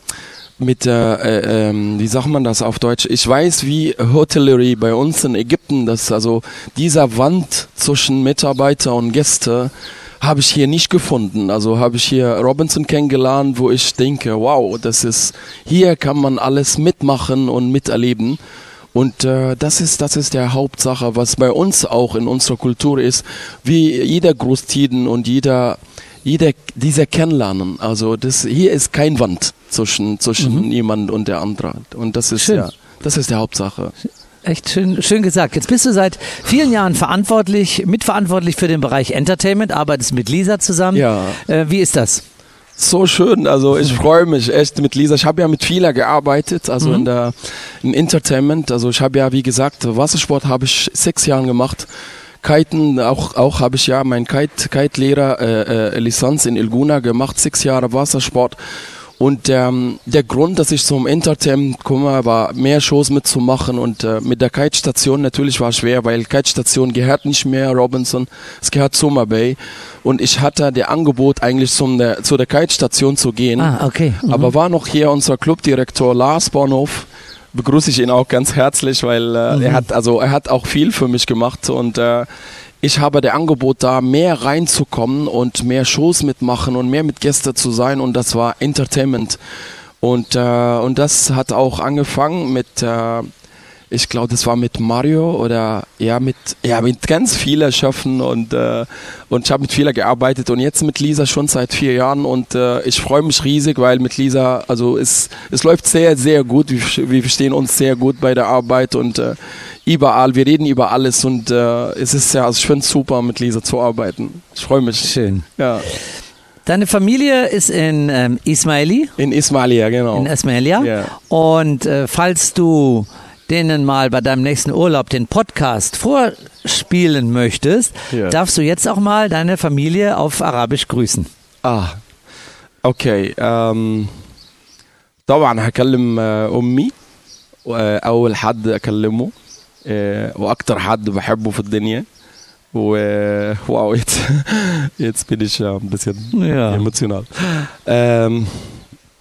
mit, äh, äh, ähm, wie sagt man das auf Deutsch? Ich weiß, wie Hotellerie bei uns in Ägypten, dass also dieser Wand zwischen Mitarbeiter und Gäste habe ich hier nicht gefunden. Also habe ich hier Robinson kennengelernt, wo ich denke, wow, das ist, hier kann man alles mitmachen und miterleben. Und äh, das ist das ist der Hauptsache, was bei uns auch in unserer Kultur ist, wie jeder Großtiden und jeder jeder dieser kennenlernen. Also das hier ist kein Wand zwischen zwischen jemand und der andere. Und das ist Schön. ja das ist der Hauptsache. Echt schön, schön gesagt. Jetzt bist du seit vielen Jahren verantwortlich, mitverantwortlich für den Bereich Entertainment, arbeitest mit Lisa zusammen. Ja. Äh, wie ist das? So schön, also ich freue mich echt mit Lisa. Ich habe ja mit vieler gearbeitet, also in der im Entertainment. Also ich habe ja, wie gesagt, Wassersport habe ich sechs Jahren gemacht. Kiten, auch, auch habe ich ja mein Kite, Kite-Lehrer äh, äh, Lizenz in Ilguna gemacht, sechs Jahre Wassersport. Und ähm, der Grund, dass ich zum Entertainment komme, war mehr Shows mitzumachen und äh, mit der Kite-Station natürlich war schwer, weil Kite-Station gehört nicht mehr Robinson, es gehört Summer Bay und ich hatte der Angebot eigentlich zum der, zu der Kite-Station zu gehen, Ah, okay. Mhm. aber war noch hier unser Clubdirektor Lars Bornhof, begrüße ich ihn auch ganz herzlich, weil äh, er hat also er hat auch viel für mich gemacht und äh, ich habe der Angebot da mehr reinzukommen und mehr Shows mitmachen und mehr mit Gästen zu sein und das war Entertainment. Und äh, und das hat auch angefangen mit äh, ich glaube, das war mit Mario oder ja mit ja mit ganz vielen Schöpfen und äh, und ich habe mit vielen gearbeitet und jetzt mit Lisa schon seit vier Jahren und äh, ich freue mich riesig, weil mit Lisa also es es läuft sehr sehr gut, wir, wir verstehen uns sehr gut bei der Arbeit und äh, überall, wir reden über alles und äh, es ist ja also ich finde es super mit Lisa zu arbeiten. Ich freue mich. Schön. Ja, Deine Familie ist in ähm, Ismaili, in Ismailia genau. in Ismailia. Ja. Und äh, falls du denen mal bei deinem nächsten Urlaub den Podcast vorspielen möchtest, Ja. darfst du jetzt auch mal deine Familie auf Arabisch grüßen. اه اوكي أم طبعا هكلم آه، امي آه، اول حد اكلمه آه، واكتر حد بحبه في الدنيا و واو jetzt, jetzt bin ich ja ein bisschen Ja. emotional. Ähm,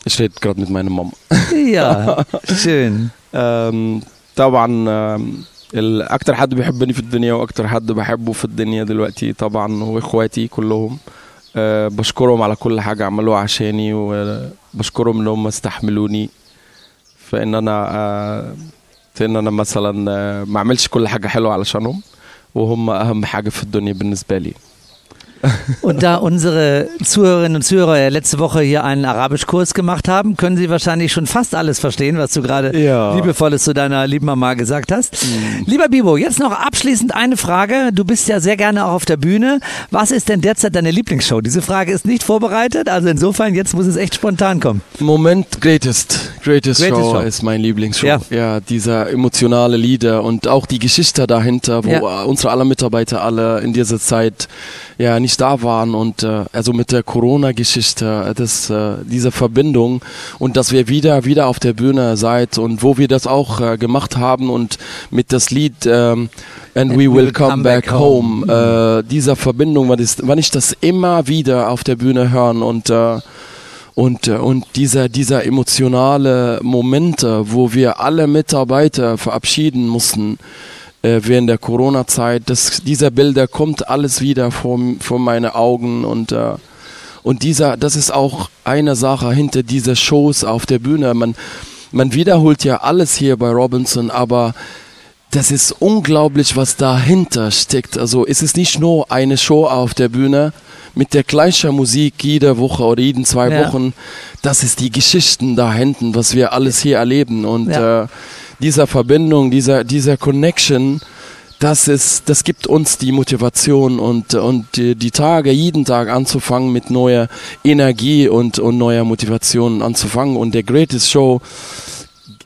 ich rede gerade mit meiner Mama. Ja, schön. أم، طبعا أكتر حد بيحبني في الدنيا وأكتر حد بحبه في الدنيا دلوقتي طبعا وإخواتي كلهم أه، بشكرهم على كل حاجة عملوها عشاني وبشكرهم إن هم استحملوني فان أنا أه، إن أنا مثلا أه، ما اعملش كل حاجة حلوة علشانهم وهم أهم حاجة في الدنيا بالنسبة لي. Und da unsere Zuhörerinnen und Zuhörer ja letzte Woche hier einen Arabischkurs gemacht haben, können sie wahrscheinlich schon fast alles verstehen, was du gerade Ja. liebevolles zu deiner lieben Mama gesagt hast. Lieber Bibo, jetzt noch abschließend eine Frage. Du bist ja sehr gerne auch auf der Bühne. Was ist denn derzeit deine Lieblingsshow? Diese Frage ist nicht vorbereitet, also insofern jetzt muss es echt spontan kommen. Moment, Greatest. Greatest, Greatest Show, Show. ist mein Lieblingsshow. Ja. Ja. dieser emotionale Lieder und auch die Geschichte dahinter, wo Ja. unsere aller Mitarbeiter alle in dieser Zeit ja nicht nicht da waren und äh, also mit der Corona-Geschichte, äh, das, äh, diese Verbindung und dass wir wieder wieder auf der Bühne seid und wo wir das auch äh, gemacht haben und mit das Lied ähm, And, we will come, back, home, äh, dieser Verbindung, wann ich, wann ich das immer wieder auf der Bühne hören und äh, und, äh, und dieser, dieser emotionale Momente, wo wir alle Mitarbeiter verabschieden mussten äh, während der Corona-Zeit, dieser Bilder kommt alles wieder vor, vor meine Augen und, äh, und dieser, das ist auch eine Sache hinter dieser Shows auf der Bühne. Man, man wiederholt ja alles hier bei Robinson, aber das ist unglaublich, was dahinter steckt. Also es ist nicht nur eine Show auf der Bühne, mit der gleichen Musik jede Woche oder jeden zwei Ja. Wochen. Das ist die Geschichten da hinten, was wir alles hier erleben. Und Ja. äh, dieser Verbindung, dieser, dieser Connection, das ist, das gibt uns die Motivation und, und die, die Tage, jeden Tag anzufangen mit neuer Energie und, und neuer Motivation anzufangen. Und der Greatest Show,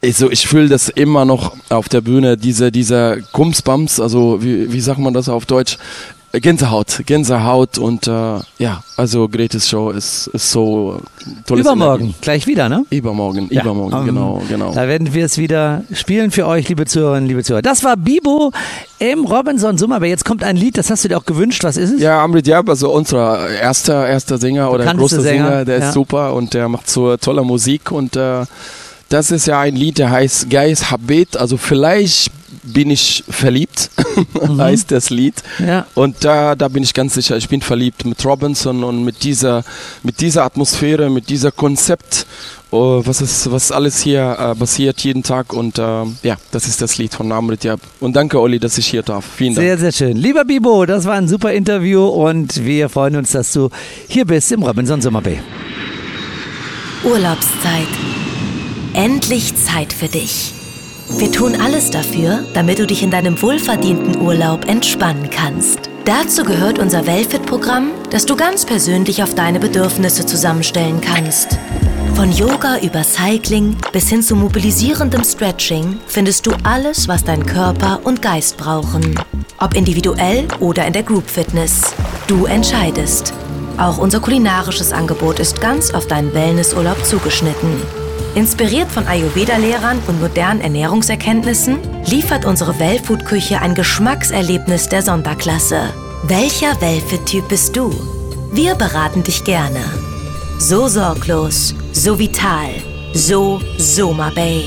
also ich fühle das immer noch auf der Bühne, diese, dieser Gumsbums, also wie, wie sagt man das auf Deutsch? Gänsehaut, Gänsehaut und äh, ja, also Greatest Show ist, ist so tolles Übermorgen, Energie. gleich wieder, ne? Übermorgen, Ja, übermorgen, ähm, genau, genau. Da werden wir es wieder spielen für euch, liebe Zuhörerinnen, liebe Zuhörer. Das war Bibo im Robinson Summer. Aber jetzt kommt ein Lied, das hast du dir auch gewünscht. Was ist es? Ja, Amrit Diab, also unser erster, erster Sänger oder großer Sänger, Sänger, der ja. ist super und der macht so tolle Musik und äh, das ist ja ein Lied, der heißt Geis Habet, also vielleicht bin ich verliebt, *laughs* heißt das Lied. Mhm. Ja. Und da, da bin ich ganz sicher, ich bin verliebt mit Robinson und mit dieser, mit dieser Atmosphäre, mit dieser Konzept, oh, was ist, was alles hier äh, passiert jeden Tag und äh, ja, das ist das Lied von Amrit Diab. Und danke Olli, dass ich hier darf. Vielen Dank. Sehr, sehr schön. Lieber Bibo, das war ein super Interview und wir freuen uns, dass du hier bist im Robinson Summer Bay. Urlaubszeit. Endlich Zeit für dich. Wir tun alles dafür, damit du dich in deinem wohlverdienten Urlaub entspannen kannst. Dazu gehört unser Wellfit-Programm, das du ganz persönlich auf deine Bedürfnisse zusammenstellen kannst. Von Yoga über Cycling bis hin zu mobilisierendem Stretching findest du alles, was dein Körper und Geist brauchen. Ob individuell oder in der Group Fitness. Du entscheidest. Auch unser kulinarisches Angebot ist ganz auf deinen Wellnessurlaub zugeschnitten. Inspiriert von Ayurveda-Lehrern und modernen Ernährungserkenntnissen liefert unsere Wellfood-Küche ein Geschmackserlebnis der Sonderklasse. Welcher Wellfit-Typ bist du? Wir beraten dich gerne. So sorglos, so vital, so Soma Bay.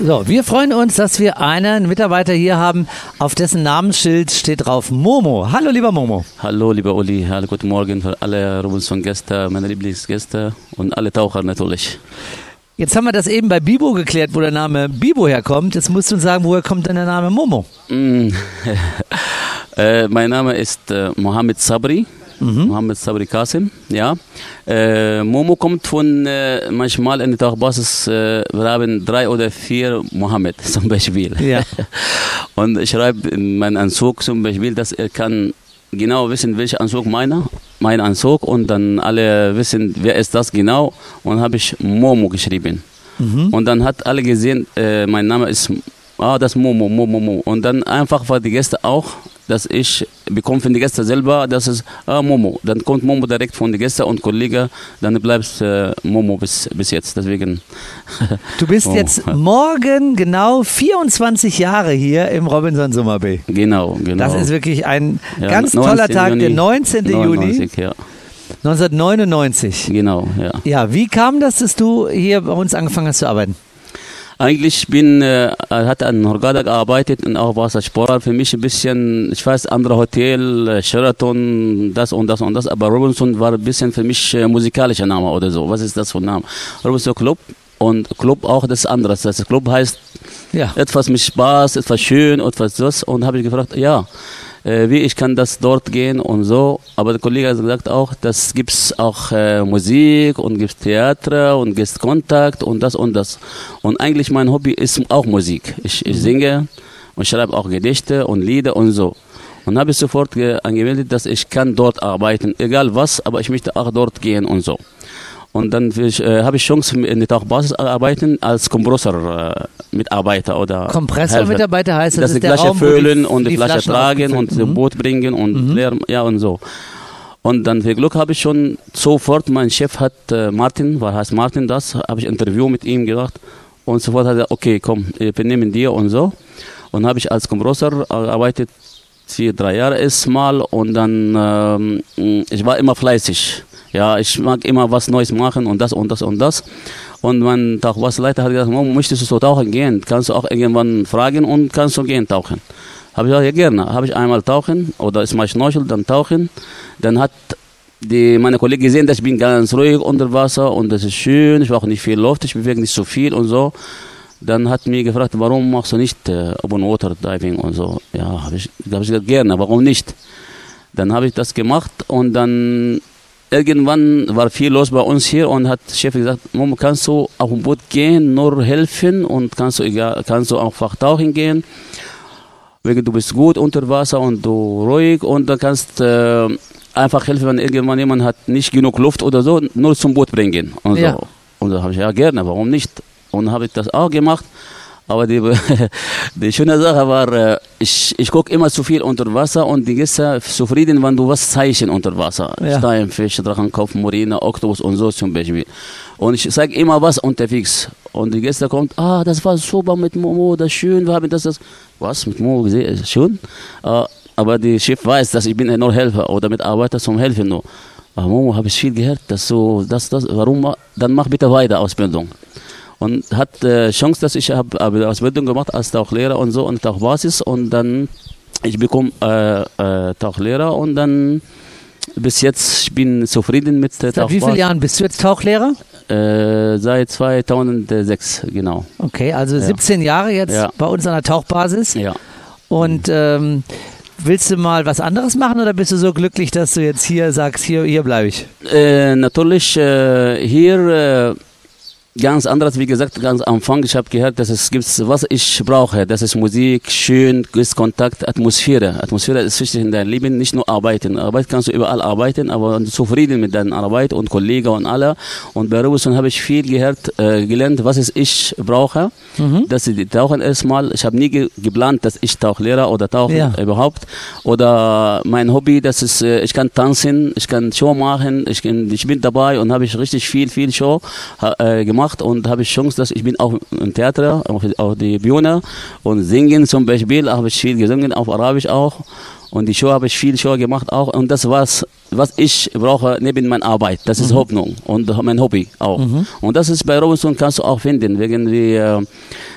So, wir freuen uns, dass wir einen Mitarbeiter hier haben, auf dessen Namensschild steht drauf Momo. Hallo, lieber Momo. Hallo, lieber Uli, hallo, guten Morgen für alle Robinson-Gäste, meine Lieblingsgäste und alle Taucher natürlich. Jetzt haben wir das eben bei Bibo geklärt, wo der Name Bibo herkommt. Jetzt musst du uns sagen, woher kommt denn der Name Momo? Mm. *laughs* äh, mein Name ist äh, Mohammed Sabri. Mohammed Sabri Qasim, ja. Äh, Momo kommt von äh, manchmal in der Tauchbasis, äh, wir haben drei oder vier Mohammed *laughs* zum Beispiel. Ja. *laughs* Und ich schreibe in meinen Anzug zum Beispiel, dass er kann genau wissen, welcher Anzug meiner, mein Anzug und dann alle wissen, wer ist das genau und habe ich Momo geschrieben. Und dann hat alle gesehen, äh, mein Name ist ah, das Momo, Momo, Momo. Und dann einfach für die Gäste auch, dass ich bekomme von den Gästen selber, das ist ah, Momo. Dann kommt Momo direkt von den Gästen und Kollegen, dann bleibt äh, Momo bis, bis jetzt. Deswegen. Du bist *laughs* Oh. jetzt morgen genau 24 Jahre hier im Robinson Summer Bay. Genau, genau. Das ist wirklich ein Ja, ganz 19. toller Tag, der Juni 19. Juni 99, Ja, 1999. genau, ja. Ja, wie kam das, dass du hier bei uns angefangen hast zu arbeiten? Eigentlich bin, äh, hatte an Hurghada gearbeitet und auch Wassersport. Für mich ein bisschen, ich weiß, andere Hotel, äh, Sheraton, das und das und das. Aber Robinson war ein bisschen für mich äh, musikalischer Name oder so. Was ist das für ein Name? Robinson Club und Club auch das andere. Das Club heißt Ja. etwas mit Spaß, etwas schön, etwas das. Und habe ich gefragt, ja, äh, wie ich kann das dort gehen und so. Aber der Kollege hat gesagt auch, das gibt's auch äh, Musik und gibt's Theater und gibt's Kontakt und das und das. Und eigentlich mein Hobby ist auch Musik. Ich, ich singe und schreibe auch Gedichte und Lieder und so. Und habe ich sofort ge- angemeldet, dass ich kann dort arbeiten, egal was, aber ich möchte auch dort gehen und so. Und dann äh, habe ich Chance in der Tauchbasis arbeiten als Kompressor-Mitarbeiter oder Kompressor-Mitarbeiter heißt, das das ist die Flasche Raum, füllen die- und die, die Flasche tragen und Mhm. Boot bringen und leer, ja und so. Und dann für Glück habe ich schon sofort, mein Chef hat äh, Martin, war heißt Martin das, habe ich ein Interview mit ihm gemacht und sofort hat er, okay, komm, wir nehmen dir und so. Und habe ich als Kompressor gearbeitet, vier, drei Jahre erstmal und dann, ähm, ich war immer fleißig. Ja, ich mag immer was Neues machen und das und das und das. Und mein Tauchwasserleiter hat gesagt, möchtest du so tauchen gehen? Kannst du auch irgendwann fragen und kannst du gehen tauchen? Habe ich gesagt, ja gerne. Habe ich einmal tauchen oder ist mal Schnorchel, dann tauchen. Dann hat die, meine Kollegen gesehen, dass ich bin ganz ruhig unter Wasser und das ist schön. Ich mache nicht viel Luft, ich bewege nicht so viel und so. Dann hat mir gefragt, warum machst du nicht äh, Open Water Diving und so. Ja, habe ich, hab ich gesagt, gerne, warum nicht? Dann habe ich das gemacht und dann irgendwann war viel los bei uns hier und hat der Chef gesagt, Mom, kannst du auf dem Boot gehen, nur helfen und kannst du, egal, kannst du einfach tauchen gehen, wegen du bist gut unter Wasser und du ruhig und dann kannst äh, einfach helfen, wenn irgendwann jemand hat nicht genug Luft oder so, nur zum Boot bringen und Ja. so. Und da habe ich ja gerne, warum nicht? Und habe ich das auch gemacht. Aber die, *laughs* die schöne Sache war, äh, ich, ich gucke immer zu viel unter Wasser und die Gäste zufrieden, wenn du was zeichen unter Wasser. Ja. Steinfisch, Drachenkopf, Morine, Oktopus und so zum Beispiel. Und ich zeige immer was unterwegs. Und die Gäste kommt, ah, das war super mit Momo, das ist schön, wir haben das, das. Was, mit Momo gesehen? Schön? Äh, aber die Chef weiß, dass ich bin nur Helfer oder Mitarbeiter zum Helfen nur. Aber Momo, habe ich viel gehört, dass so, das, das, warum, dann mach bitte weiter Ausbildung und hat äh, Chance, dass ich habe hab Ausbildung gemacht als Tauchlehrer und so und Tauchbasis und dann ich bekomme äh, äh, Tauchlehrer und dann bis jetzt ich bin zufrieden mit der Seit wie vielen Jahren bist du jetzt Tauchlehrer? Äh, seit 2006 genau. Okay, also 17 Jahre jetzt Ja. bei uns an der Tauchbasis. Ja. Und ähm, willst du mal was anderes machen oder bist du so glücklich, dass du jetzt hier sagst, hier, hier bleibe ich? Äh, natürlich äh, hier äh, ganz anderes, wie gesagt, ganz am Anfang. Ich habe gehört, dass es gibt, was ich brauche. Das ist Musik, schön, ist Kontakt, Atmosphäre. Atmosphäre ist wichtig in deinem Leben, nicht nur arbeiten. Arbeit kannst du überall arbeiten, aber zufrieden mit deiner Arbeit und Kollegen und alle. Und bei Robinson habe ich viel gehört, äh, gelernt, was es ich brauche. Dass sie tauchen erstmal. Ich habe nie ge geplant, dass ich Tauchlehrer oder tauchen Ja. überhaupt. Oder mein Hobby, das ist, äh, ich kann tanzen, ich kann Show machen, ich, kann, ich bin dabei und habe ich richtig viel, viel Show äh, gemacht und habe ich Chance, dass ich bin auch im Theater, auf, auf die Bühne und singen zum Beispiel, habe ich viel gesungen, auf Arabisch auch. Und die Show habe ich viel Show gemacht auch. Und das was, was ich brauche neben meiner Arbeit. Das ist Hoffnung und mein Hobby auch. Und das ist bei Robinson kannst du auch finden, wegen wie, äh,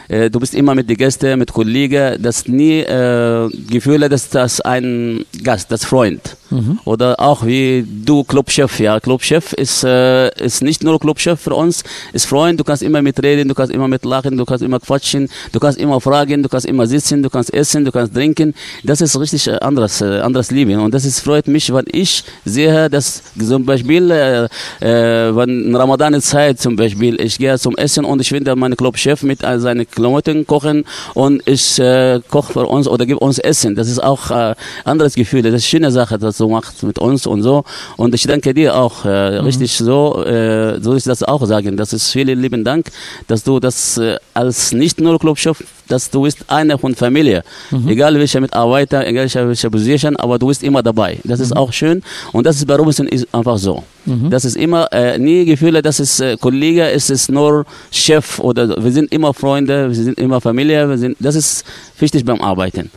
äh, du bist immer mit den Gästen, mit Kollegen, das nie äh, Gefühle, dass das ein Gast, das Freund. Oder auch wie du Clubchef, ja. Clubchef ist, äh, ist nicht nur Clubchef für uns, ist Freund, du kannst immer mitreden, du kannst immer mitlachen, du kannst immer quatschen, du kannst immer fragen, du kannst immer sitzen, du kannst essen, du kannst trinken. Das ist richtig äh, anderes, äh, anderes Leben. Und das ist, freut mich, wenn ich sehe, dass zum Beispiel, äh, äh, wenn in Ramadan-Zeit zum Beispiel, ich gehe zum Essen und ich finde meinen Clubchef mit äh, seinen Klamotten kochen und ich äh, koche für uns oder gebe uns Essen. Das ist auch äh, anderes Gefühl. Das ist eine schöne Sache, dass du machst mit uns und so. Und ich danke dir auch äh, richtig so, äh, so ist das auch sagen. Das ist vielen lieben Dank, dass du das äh, als nicht nur Clubchef, dass du bist einer von Familie. Egal welcher Mitarbeiter, egal welcher, welcher Position, aber du bist immer dabei. Das ist auch schön. Und das ist bei Robinson ist einfach so. Das ist immer äh, nie Gefühle, dass es äh, Kollege, es ist nur Chef oder wir sind immer Freunde, wir sind immer Familie, wir sind, das ist wichtig beim Arbeiten.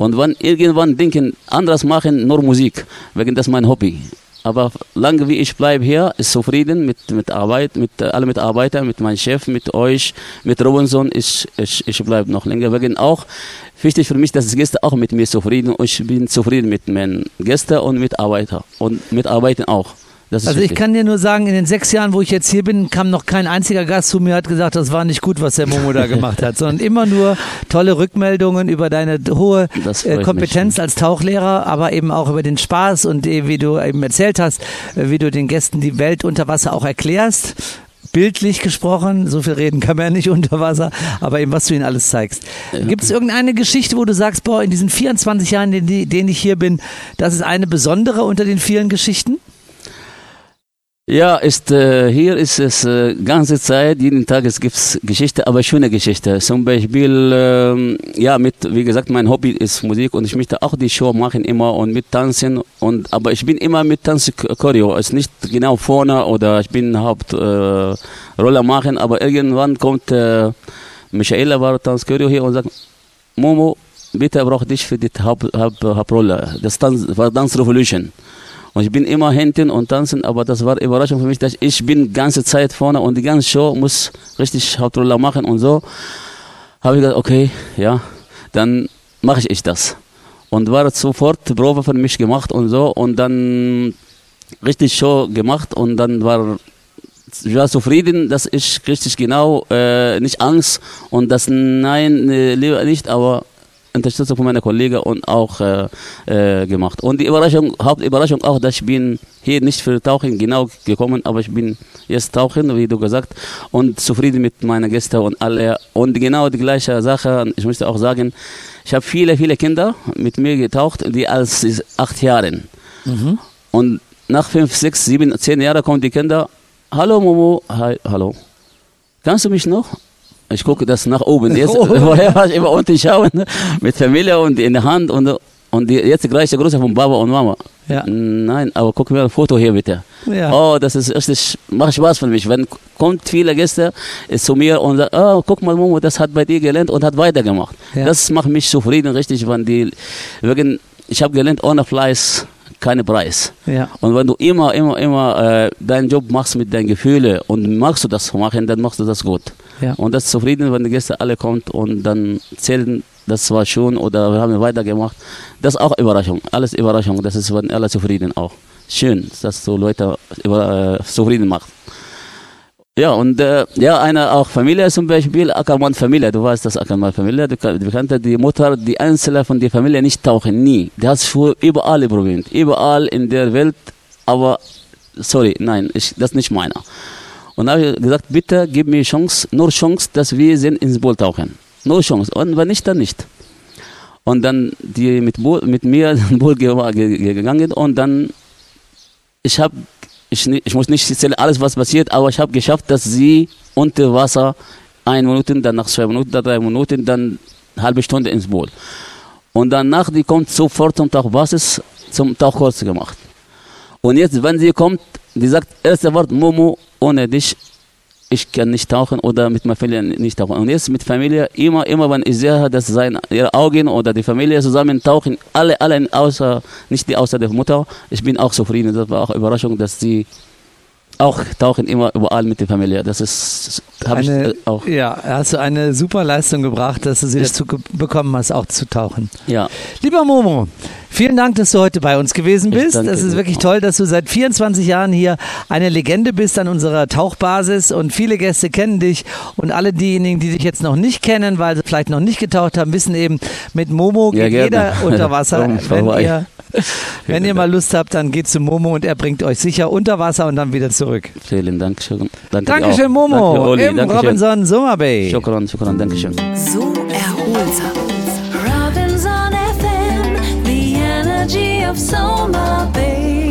Und wenn irgendwann denken, anderes machen, nur Musik, wegen das mein Hobby. Aber lange wie ich bleibe hier, ist zufrieden mit, mit Arbeit, mit äh, allen Mitarbeitern, mit meinem Chef, mit euch, mit Robinson. Ich, ich, ich bleibe noch länger. Wegen auch wichtig für mich, dass die Gäste auch mit mir zufrieden und ich bin zufrieden mit meinen Gästen und Mitarbeitern und Mitarbeiten auch. Das ist Also ich kann dir nur sagen, in den sechs Jahren, wo ich jetzt hier bin, kam noch kein einziger Gast zu mir, hat gesagt, das war nicht gut, was der Momo da gemacht hat, sondern immer nur tolle Rückmeldungen über deine hohe äh, Kompetenz als Tauchlehrer, aber eben auch über den Spaß und äh, wie du eben erzählt hast, äh, wie du den Gästen die Welt unter Wasser auch erklärst. Bildlich gesprochen, so viel reden kann man ja nicht unter Wasser, aber eben was du ihnen alles zeigst. Gibt es irgendeine Geschichte, wo du sagst, boah, in diesen 24 Jahren, in denen ich hier bin, das ist eine besondere unter den vielen Geschichten? Ja, ist, äh, hier ist es äh, ganze Zeit, jeden Tag es gibt's Geschichte, aber schöne Geschichte. Zum Beispiel, ähm, ja, mit, wie gesagt, mein Hobby ist Musik und ich möchte auch die Show machen immer und mit Tanzen und, aber ich bin immer mit Tanz Choreo, ist nicht genau vorne oder ich bin Hauptrolle äh, Rolle machen, aber irgendwann kommt äh, Michaela war Tanz hier und sagt, Momo, bitte brauche dich für die Haupt, Haupt, Hauptrolle. Das Tanz, war Dance Revolution. Und ich bin immer hinten und tanzen, aber das war Überraschung für mich, dass ich bin ganze Zeit vorne und die ganze Show muss richtig Hauptrolle machen und so. Habe ich gesagt, okay, ja, dann mache ich das. Und war sofort Probe für mich gemacht und so und dann richtig Show gemacht und dann war ich war zufrieden, dass ich richtig genau äh, nicht Angst und das Nein äh, lieber nicht, aber Unterstützung von meiner Kollegen und auch äh, äh, gemacht. Und die Überraschung, Hauptüberraschung auch, dass ich bin hier nicht für Tauchen genau gekommen, aber ich bin jetzt Tauchen, wie du gesagt, und zufrieden mit meinen Gästen und alle. Und genau die gleiche Sache, ich möchte auch sagen, ich habe viele, viele Kinder mit mir getaucht, die als acht Jahren. Mhm. Und nach fünf, sechs, sieben, zehn Jahren kommen die Kinder, hallo Momo, hi, hallo. Kannst du mich noch? Ich gucke das nach oben. Jetzt, oh. *laughs* *laughs* vorher war ich immer unten schauen, mit Familie und in der Hand und, und die, jetzt die gleiche Größe von Baba und Mama. Ja. Nein, aber guck mir ein Foto hier bitte. Ja. Oh, das ist richtig, macht Spaß für mich. Wenn kommt viele Gäste zu mir und sagt, oh, guck mal, Momo, das hat bei dir gelernt und hat weitergemacht. Ja. Das macht mich zufrieden, richtig, wenn die, wegen, ich habe gelernt, ohne Fleiß keinen Preis. Ja. Und wenn du immer, immer, immer äh, deinen Job machst mit deinen Gefühlen und magst du das machen, dann machst du das gut. Ja. Und das ist zufrieden, wenn die Gäste alle kommen und dann zählen, das war schon oder wir haben weitergemacht. Das ist auch Überraschung, alles Überraschung. Das ist, wenn alle zufrieden auch. Schön, dass du Leute über, äh, zufrieden machst. Ja, und äh, ja, eine auch Familie zum Beispiel, Ackermann-Familie, du weißt das Ackermann-Familie, du kannst die Mutter, die Einzelne von der Familie nicht tauchen, nie. Die hat es überall probiert, überall in der Welt, aber sorry, nein, ich, das ist nicht meiner. Und habe gesagt, bitte gib mir Chance, nur Chance, dass wir sind ins Boot tauchen. Nur Chance. Und wenn nicht, dann nicht. Und dann die mit, Boot, mit mir *laughs* ins Boot gegangen und dann, ich habe, ich, ich muss nicht erzählen alles, was passiert, aber ich habe geschafft, dass sie unter Wasser eine Minute, dann nach zwei Minuten, dann drei Minuten, dann eine halbe Stunde ins Boot. Und danach, die kommt sofort zum Tauchbasis, zum Tauchkurs gemacht. Und jetzt, wenn sie kommt, die sagt, erste Wort, Momo, ohne dich, ich kann nicht tauchen oder mit meiner Familie nicht tauchen. Und jetzt mit Familie, immer, immer, wenn ich sehe, dass seine, ihre Augen oder die Familie zusammen tauchen, alle, alle außer, nicht die außer der Mutter, ich bin auch zufrieden. Das war auch eine Überraschung, dass sie auch tauchen immer überall mit der Familie. Das ist habe ich äh, auch. Ja, hast du eine super Leistung gebracht, dass du sie dazu bekommen hast, auch zu tauchen. Ja. Lieber Momo, vielen Dank, dass du heute bei uns gewesen bist. Das ist wirklich toll, dass du seit 24 Jahren hier eine Legende bist an unserer Tauchbasis und viele Gäste kennen dich und alle diejenigen, die dich jetzt noch nicht kennen, weil sie vielleicht noch nicht getaucht haben, wissen eben, mit Momo geht ja, jeder unter Wasser. *laughs* *laughs* wenn ihr wenn ihr mal Lust habt, dann geht zu Momo und er bringt euch sicher unter Wasser und dann wieder zurück. Vielen Dank. Danke Dankeschön, Momo. Danke, Oli, im Dankeschön. Robinson Summer Bay. Shukran, shukran, Dankeschön. So erholsam. Energy of Summer Bay.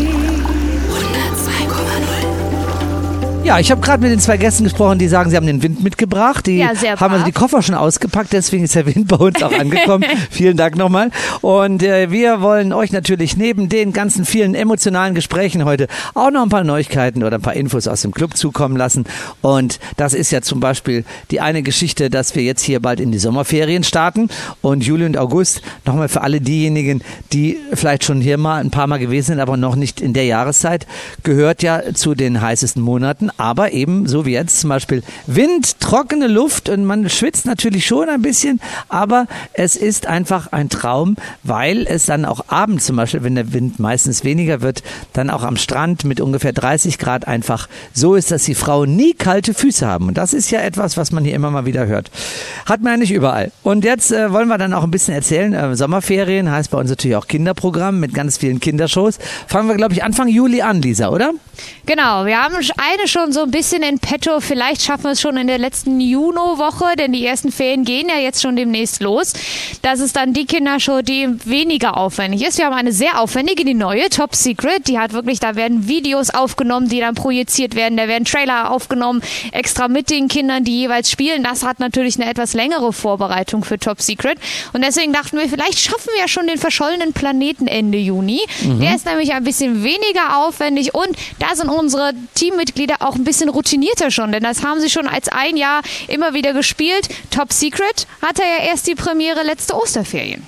Ja, ich habe gerade mit den zwei Gästen gesprochen, die sagen, sie haben den Wind mitgebracht. Die ja, sehr haben also die Koffer schon ausgepackt, deswegen ist der Wind bei uns auch *laughs* angekommen. vielen Dank nochmal. Und äh, wir wollen euch natürlich neben den ganzen vielen emotionalen Gesprächen heute auch noch ein paar Neuigkeiten oder ein paar Infos aus dem Club zukommen lassen. Und das ist ja zum Beispiel die eine Geschichte, dass wir jetzt hier bald in die Sommerferien starten. Und Juli und August, nochmal für alle diejenigen, die vielleicht schon hier mal ein paar Mal gewesen sind, aber noch nicht in der Jahreszeit, gehört ja zu den heißesten Monaten aber eben so wie jetzt zum Beispiel Wind, trockene Luft und man schwitzt natürlich schon ein bisschen, aber es ist einfach ein Traum, weil es dann auch abends zum Beispiel, wenn der Wind meistens weniger wird, dann auch am Strand mit ungefähr 30 Grad einfach so ist, dass die Frauen nie kalte Füße haben. Und das ist ja etwas, was man hier immer mal wieder hört. Hat man ja nicht überall. Und jetzt äh, wollen wir dann auch ein bisschen erzählen. Äh, Sommerferien heißt bei uns natürlich auch Kinderprogramm mit ganz vielen Kindershows. Fangen wir, glaube ich, Anfang Juli an, Lisa, oder? Genau, wir haben eine schon schon so ein bisschen in petto. Vielleicht schaffen wir es schon in der letzten Juno-Woche, denn die ersten Ferien gehen ja jetzt schon demnächst los. Das ist dann die Kindershow, die weniger aufwendig ist. Wir haben eine sehr aufwendige, die neue, Top Secret. Die hat wirklich, da werden Videos aufgenommen, die dann projiziert werden. Da werden Trailer aufgenommen, extra mit den Kindern, die jeweils spielen. Das hat natürlich eine etwas längere Vorbereitung für Top Secret. Und deswegen dachten wir, vielleicht schaffen wir ja schon den verschollenen Planeten Ende Juni. Der ist nämlich ein bisschen weniger aufwendig und da sind unsere Teammitglieder auch ein bisschen routinierter schon, denn das haben sie schon als ein Jahr immer wieder gespielt. Top Secret hatte ja erst die Premiere letzte Osterferien.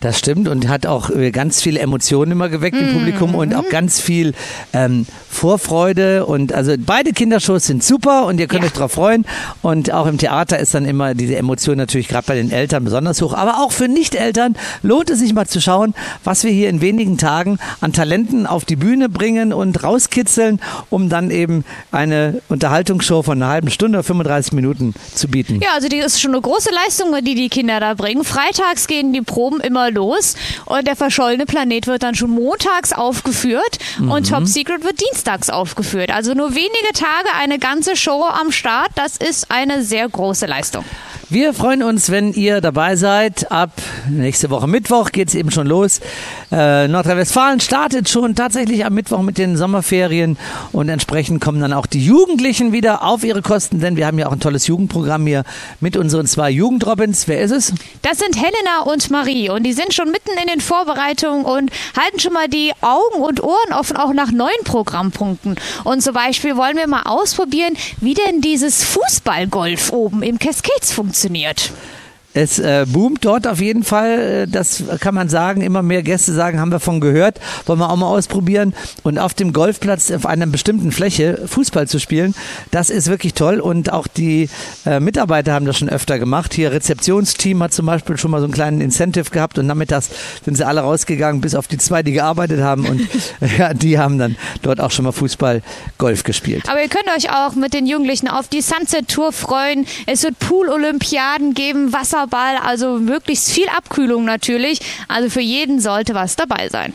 Das stimmt und hat auch äh, ganz viele Emotionen immer geweckt im Publikum und auch ganz viel ähm, Vorfreude und also beide Kindershows sind super und ihr könnt Ja. euch drauf freuen und auch im Theater ist dann immer diese Emotion natürlich gerade bei den Eltern besonders hoch, aber auch für Nicht-Eltern lohnt es sich mal zu schauen, was wir hier in wenigen Tagen an Talenten auf die Bühne bringen und rauskitzeln, um dann eben eine Unterhaltungsshow von einer halben Stunde, 35 Minuten zu bieten. Ja, also die ist schon eine große Leistung, die die Kinder da bringen. Freitags gehen die Proben immer los und der verschollene Planet wird dann schon montags aufgeführt und Top Secret wird dienstags aufgeführt. Also nur wenige Tage, eine ganze Show am Start. Das ist eine sehr große Leistung. Wir freuen uns, wenn ihr dabei seid. Ab nächste Woche Mittwoch geht es eben schon los. Äh, Nordrhein-Westfalen startet schon tatsächlich am Mittwoch mit den Sommerferien und entsprechend kommen dann auch die Jugendlichen wieder auf ihre Kosten, denn wir haben ja auch ein tolles Jugendprogramm hier mit unseren zwei Jugendrobins. Wer ist es? Das sind Helena und Marie und die sind schon mitten in den Vorbereitungen und halten schon mal die Augen und Ohren offen, auch nach neuen Programmpunkten. Und zum Beispiel wollen wir mal ausprobieren, wie denn dieses Fußballgolf oben im Cascades funktioniert funktioniert. Es äh, boomt dort auf jeden Fall, äh, das kann man sagen. Immer mehr Gäste sagen, haben wir von gehört. Wollen wir auch mal ausprobieren. Und auf dem Golfplatz auf einer bestimmten Fläche Fußball zu spielen, das ist wirklich toll. Und auch die äh, Mitarbeiter haben das schon öfter gemacht. Hier Rezeptionsteam hat zum Beispiel schon mal so einen kleinen Incentive gehabt und nachmittags sind sie alle rausgegangen, bis auf die zwei, die gearbeitet haben. Und *laughs* ja, die haben dann dort auch schon mal Fußball, Golf gespielt. Aber ihr könnt euch auch mit den Jugendlichen auf die Sunset Tour freuen. Es wird Pool-Olympiaden geben, Wasserball, also möglichst viel Abkühlung natürlich. Also für jeden sollte was dabei sein.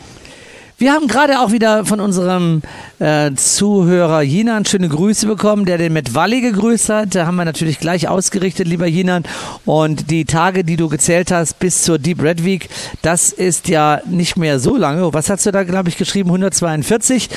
Wir haben gerade auch wieder von unserem äh, Zuhörer Jinan schöne Grüße bekommen, der den mit Walli gegrüßt hat. Da haben wir natürlich gleich ausgerichtet, lieber Jinan. Und die Tage, die du gezählt hast bis zur Deep Red Week, das ist ja nicht mehr so lange. Was hast du da, glaube ich, geschrieben? 142.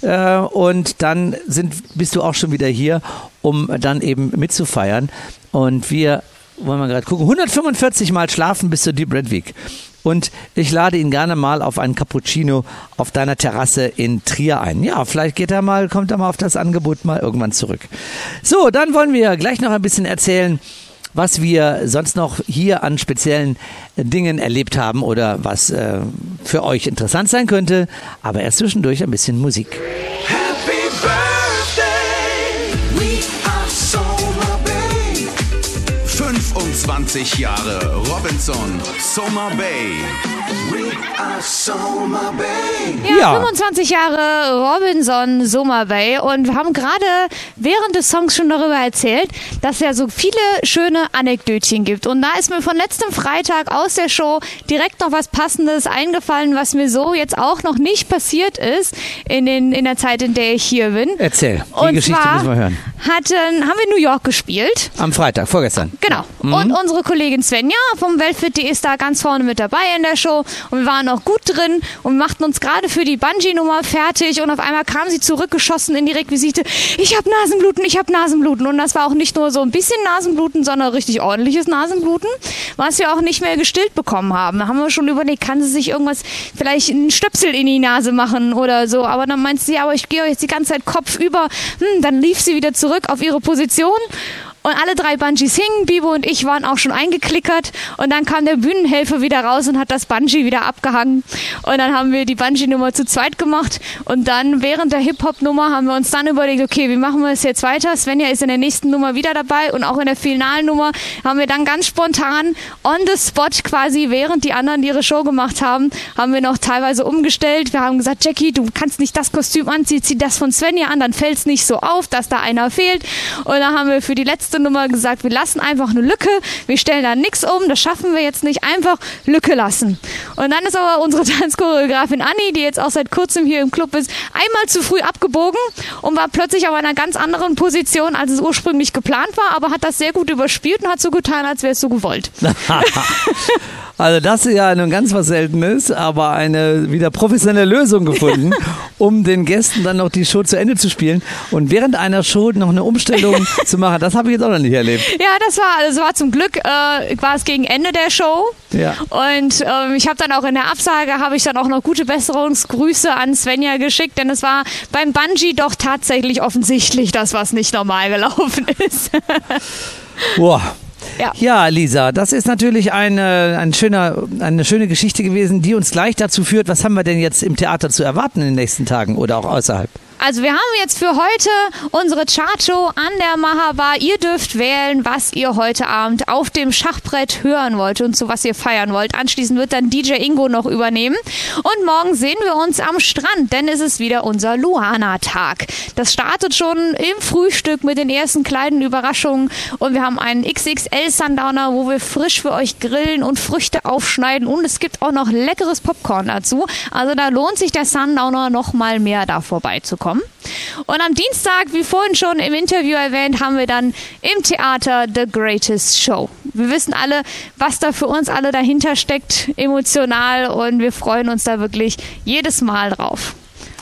Äh, und dann sind, bist du auch schon wieder hier, um dann eben mitzufeiern. Und wir wollen wir gerade gucken, 145 Mal schlafen bis zur Deep Red Week. Und ich lade ihn gerne mal auf einen Cappuccino auf deiner Terrasse in Trier ein. Ja, vielleicht geht er mal, kommt er mal auf das Angebot mal irgendwann zurück. So, dann wollen wir gleich noch ein bisschen erzählen, was wir sonst noch hier an speziellen Dingen erlebt haben oder was äh, für euch interessant sein könnte. Aber erst zwischendurch ein bisschen Musik. Happy birthday, 25 Jahre Robinson, Soma Bay. We are Soma Bay. Ja, Ja. 25 Jahre Robinson Summer Bay und wir haben gerade während des Songs schon darüber erzählt, dass es ja so viele schöne Anekdötchen gibt. Und da ist mir von letztem Freitag aus der Show direkt noch was Passendes eingefallen, was mir so jetzt auch noch nicht passiert ist in, den, in der Zeit, in der ich hier bin. Erzähl, die Und Geschichte müssen wir hören. Hatten, haben wir in New York gespielt. Am Freitag, vorgestern. Genau. Mhm. Und unsere Kollegin Svenja vom Weltfit.de ist da ganz vorne mit dabei in der Show. Und wir waren auch gut drin und machten uns gerade für die Bungee-Nummer fertig. Und auf einmal kam sie zurückgeschossen in die Requisite. Ich habe Nasenbluten, ich habe Nasenbluten. Und das war auch nicht nur so ein bisschen Nasenbluten, sondern richtig ordentliches Nasenbluten, was wir auch nicht mehr gestillt bekommen haben. Da haben wir schon überlegt, kann sie sich irgendwas, vielleicht einen Stöpsel in die Nase machen oder so. Aber dann meint sie, aber ich gehe jetzt die ganze Zeit Kopf über. Hm, dann lief sie wieder zurück auf ihre Position. Und alle drei Bungees hingen, Bibo und ich waren auch schon eingeklickert. Und dann kam der Bühnenhelfer wieder raus und hat das Bungee wieder abgehangen. Und dann haben wir die Bungee-Nummer zu zweit gemacht. Und dann während der Hip-Hop-Nummer haben wir uns dann überlegt, okay, wie machen wir es jetzt weiter? Svenja ist in der nächsten Nummer wieder dabei und auch in der finalen Nummer haben wir dann ganz spontan on the spot quasi, während die anderen ihre Show gemacht haben, haben wir noch teilweise umgestellt. Wir haben gesagt, Jackie, du kannst nicht das Kostüm anziehen, zieh das von Svenja an, dann fällt es nicht so auf, dass da einer fehlt. Und dann haben wir für die letzte letzte Nummer gesagt, wir lassen einfach eine Lücke, wir stellen da nichts um, das schaffen wir jetzt nicht, einfach Lücke lassen. Und dann ist aber unsere *laughs* Tanzchoreografin Anni, die jetzt auch seit kurzem hier im Club ist, einmal zu früh abgebogen und war plötzlich auf einer ganz anderen Position, als es ursprünglich geplant war, aber hat das sehr gut überspielt und hat so getan, als wäre es so gewollt. *laughs* *laughs* Also das ist ja nun ganz was Seltenes, aber eine wieder professionelle Lösung gefunden, *laughs* um den Gästen dann noch die Show zu Ende zu spielen und während einer Show noch eine Umstellung *laughs* zu machen. Das habe ich jetzt auch noch nicht erlebt. Ja, das war, das war zum Glück, äh, war es gegen Ende der Show. Ja. Und ähm, ich habe dann auch in der Absage, habe ich dann auch noch gute Besserungsgrüße an Svenja geschickt, denn es war beim Bungee doch tatsächlich offensichtlich das, was nicht normal gelaufen ist. Boah. Ja. Ja, Lisa, das ist natürlich eine, ein schöner, eine schöne Geschichte gewesen, die uns gleich dazu führt, was haben wir denn jetzt im Theater zu erwarten in den nächsten Tagen oder auch außerhalb? Also wir haben jetzt für heute unsere Chartshow an der Mahabar. Ihr dürft wählen, was ihr heute Abend auf dem Schachbrett hören wollt und zu was ihr feiern wollt. Anschließend wird dann DJ Ingo noch übernehmen. Und morgen sehen wir uns am Strand, denn es ist wieder unser Luana-Tag. Das startet schon im Frühstück mit den ersten kleinen Überraschungen. Und wir haben einen XXL Sundowner, wo wir frisch für euch grillen und Früchte aufschneiden. Und es gibt auch noch leckeres Popcorn dazu. Also da lohnt sich der Sundowner noch mal mehr da vorbeizukommen. Und am Dienstag, wie vorhin schon im Interview erwähnt, haben wir dann im Theater The Greatest Show. Wir wissen alle, was da für uns alle dahinter steckt, emotional, und wir freuen uns da wirklich jedes Mal drauf.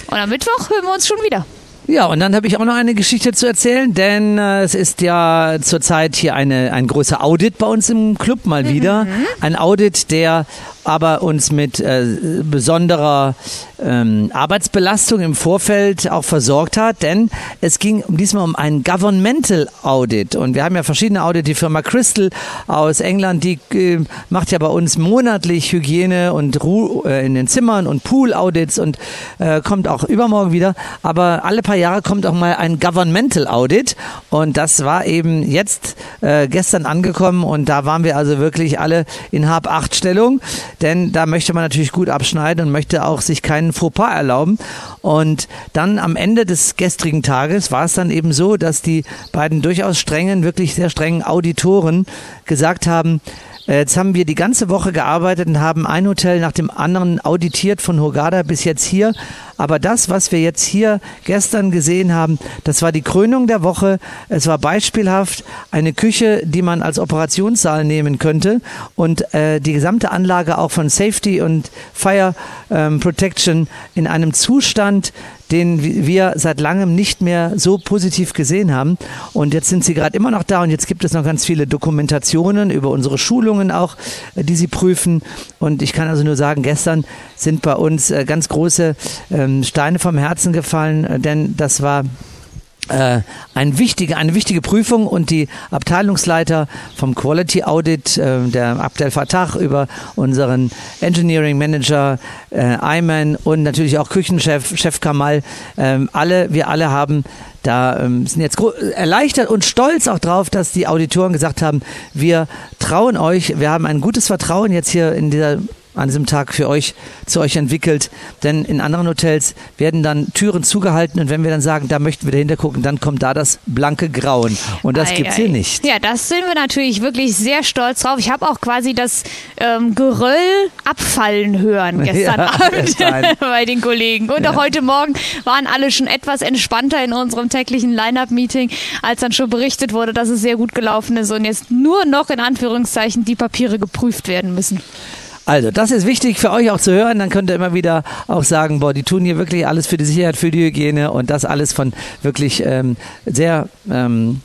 Und am Mittwoch hören wir uns schon wieder. Ja, und dann habe ich auch noch eine Geschichte zu erzählen, denn äh, es ist ja zurzeit hier eine, ein großer Audit bei uns im Club mal wieder. Ein Audit, der aber uns mit äh, besonderer ähm, Arbeitsbelastung im Vorfeld auch versorgt hat, denn es ging diesmal um einen Governmental Audit und wir haben ja verschiedene Audits. Die Firma Crystal aus England, die äh, macht ja bei uns monatlich Hygiene und Ru äh, in den Zimmern und Pool Audits und äh, kommt auch übermorgen wieder. Aber alle paar Jahre kommt auch mal ein Governmental Audit. Und das war eben jetzt äh, gestern angekommen. Und da waren wir also wirklich alle in Hab-Acht-Stellung, denn da möchte man natürlich gut abschneiden und möchte auch sich keinen Fauxpas erlauben. Und dann am Ende des gestrigen Tages war es dann eben so, dass die beiden durchaus strengen, wirklich sehr strengen Auditoren gesagt haben, Jetzt haben wir die ganze Woche gearbeitet und haben ein Hotel nach dem anderen auditiert von Hurghada bis jetzt hier. Aber das, was wir jetzt hier gestern gesehen haben, das war die Krönung der Woche. Es war beispielhaft eine Küche, die man als Operationssaal nehmen könnte und äh, die gesamte Anlage auch von Safety und Fire ähm, Protection in einem Zustand, den wir seit langem nicht mehr so positiv gesehen haben. Und jetzt sind sie gerade immer noch da und jetzt gibt es noch ganz viele Dokumentationen über unsere Schulungen auch, äh, die sie prüfen. Und ich kann also nur sagen, gestern sind bei uns äh, ganz große ähm, Steine vom Herzen gefallen, äh, denn das war äh, ein wichtige, eine wichtige Prüfung und die Abteilungsleiter vom Quality Audit, äh, der Abdel Fattah über unseren Engineering Manager äh, Ayman und natürlich auch Küchenchef Chef Kamal, ähm, alle, wir alle haben da ähm, sind jetzt erleichtert und stolz auch drauf, dass die Auditoren gesagt haben, wir trauen euch, wir haben ein gutes Vertrauen jetzt hier in dieser an diesem Tag für euch zu euch entwickelt. Denn in anderen Hotels werden dann Türen zugehalten und wenn wir dann sagen, da möchten wir dahinter gucken, dann kommt da das blanke Grauen. Und das Ei, gibt's ei. hier nicht. Ja, das sind wir natürlich wirklich sehr stolz drauf. Ich habe auch quasi das ähm, Geröll abfallen hören *laughs* gestern Ja, Abend *laughs* bei den Kollegen. Und auch heute Morgen waren alle schon etwas entspannter in unserem täglichen Line-Up-Meeting, als dann schon berichtet wurde, dass es sehr gut gelaufen ist und jetzt nur noch in Anführungszeichen die Papiere geprüft werden müssen. Also, das ist wichtig für euch auch zu hören. Dann könnt ihr immer wieder auch sagen, boah, die tun hier wirklich alles für die Sicherheit, für die Hygiene und das alles von wirklich ähm, sehr ähm,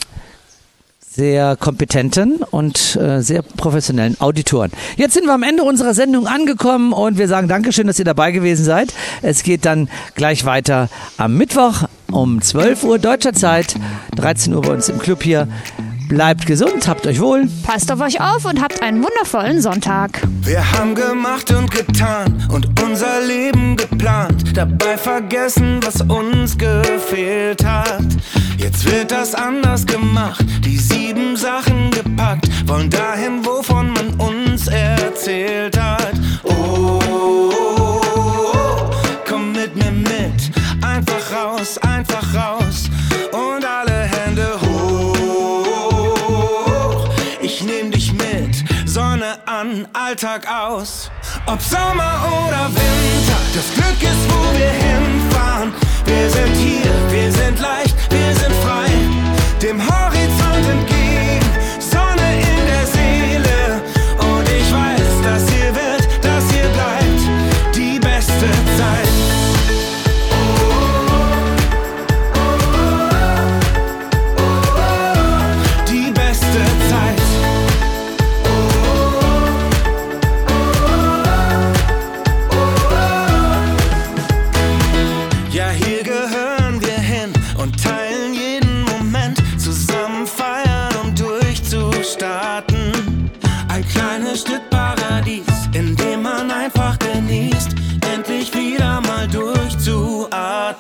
sehr kompetenten und äh, sehr professionellen Auditoren. Jetzt sind wir am Ende unserer Sendung angekommen und wir sagen Dankeschön, dass ihr dabei gewesen seid. Es geht dann gleich weiter am Mittwoch um 12 Uhr deutscher Zeit, 13 Uhr bei uns im Club hier. Bleibt gesund, habt euch wohl. Passt auf euch auf und habt einen wundervollen Sonntag. Wir haben gemacht und getan und unser Leben geplant, dabei vergessen, was uns gefehlt hat. Jetzt wird das anders gemacht, die sieben Sachen gepackt, wollen dahin, wovon man uns erzählt hat. Alltag aus. Ob Sommer oder Winter, das Glück ist, wo wir hinfahren. Wir sind hier, wir sind leicht, wir sind frei. Dem Horizont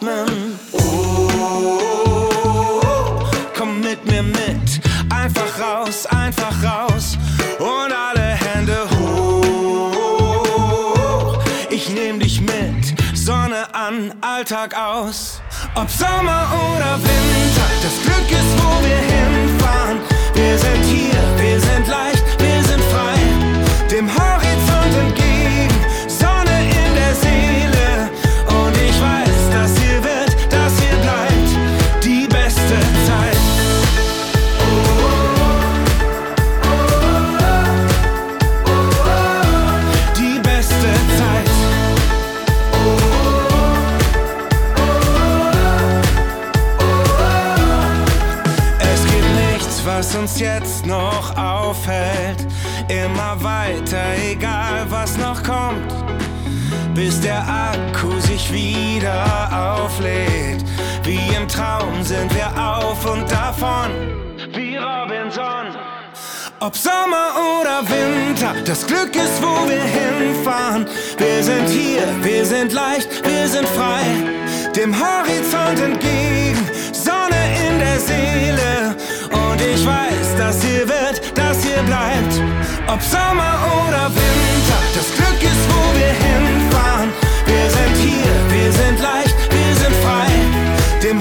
durchzuatmen. Oh, komm mit mir mit, einfach raus, einfach raus und alle Hände hoch. Ich nehm dich mit, Sonne an, Alltag aus. Ob Sommer oder Winter, jetzt noch aufhält. Immer weiter, egal was noch kommt. Bis der Akku sich wieder auflädt. Wie im Traum sind wir auf und davon. Wie Robinson. Ob Sommer oder Winter, das Glück ist, wo wir hinfahren. Wir sind hier, wir sind leicht, wir sind frei. Dem Horizont entgegen, Sonne in der Seele. Ich weiß, dass hier wird, dass hier bleibt. Ob Sommer oder Winter, das Glück ist, wo wir hinfahren. Wir sind hier, wir sind leicht, wir sind frei. Dem